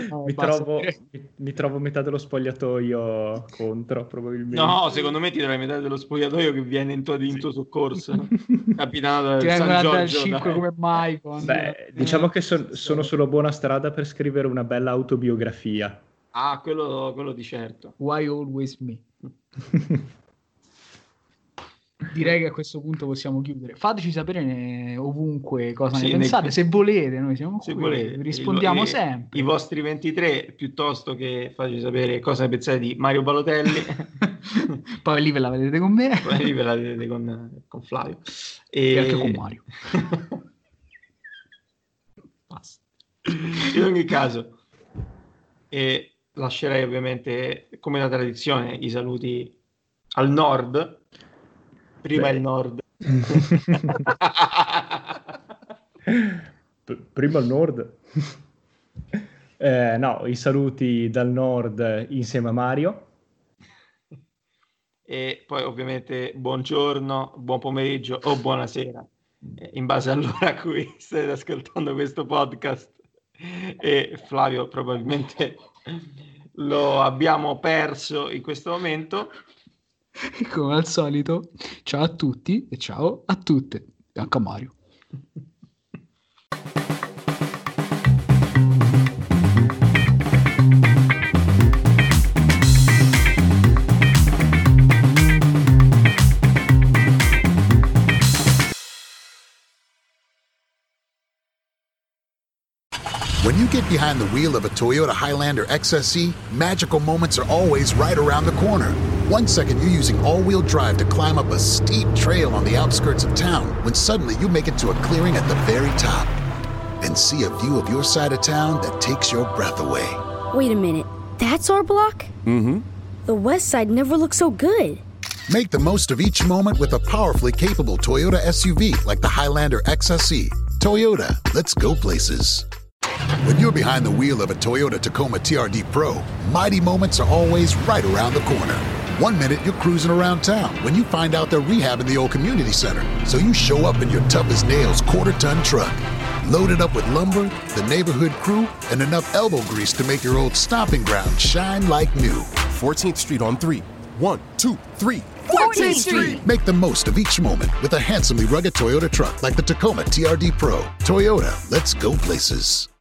No, mi, trovo, mi, mi, trovo, metà dello spogliatoio contro, probabilmente. No, secondo me ti trovi metà dello spogliatoio che viene in tuo, in tuo soccorso. Capitano del San Giorgio. 5 come mai. Beh, diciamo che son, sono sulla buona strada per scrivere una bella autobiografia. Ah, quello, quello di certo. Why always me? direi che a questo punto possiamo chiudere. Fateci sapere ovunque cosa sì, ne pensate, nel... se volete, noi siamo se qui, volete. rispondiamo il, sempre. I vostri 23 piuttosto che fateci sapere cosa ne pensate di Mario Balotelli. Poi lì ve la vedete con me. Poi lì ve la vedete con, con Flavio. E... e anche con Mario. Basta. In ogni caso, e lascerei ovviamente, come la tradizione, i saluti al nord Prima Beh. il nord. Prima il nord. Eh, no, i saluti dal nord insieme a Mario. E poi ovviamente buongiorno, buon pomeriggio o buonasera, eh, in base all'ora a cui state ascoltando questo podcast. E Flavio probabilmente lo abbiamo perso in questo momento. Come al solito, ciao a tutti e ciao a tutte, anche a Mario. get behind the wheel of a Toyota Highlander XSE, magical moments are always right around the corner. One second you're using all wheel drive to climb up a steep trail on the outskirts of town, when suddenly you make it to a clearing at the very top and see a view of your side of town that takes your breath away. Wait a minute, that's our block? Mm hmm. The west side never looked so good. Make the most of each moment with a powerfully capable Toyota SUV like the Highlander XSE. Toyota, let's go places. When you're behind the wheel of a Toyota Tacoma TRD Pro, mighty moments are always right around the corner. One minute you're cruising around town when you find out they're rehabbing the old community center. So you show up in your tough as nails quarter ton truck, loaded up with lumber, the neighborhood crew, and enough elbow grease to make your old stomping ground shine like new. 14th Street on three. One, two, three. 14th Street! Make the most of each moment with a handsomely rugged Toyota truck like the Tacoma TRD Pro. Toyota, let's go places.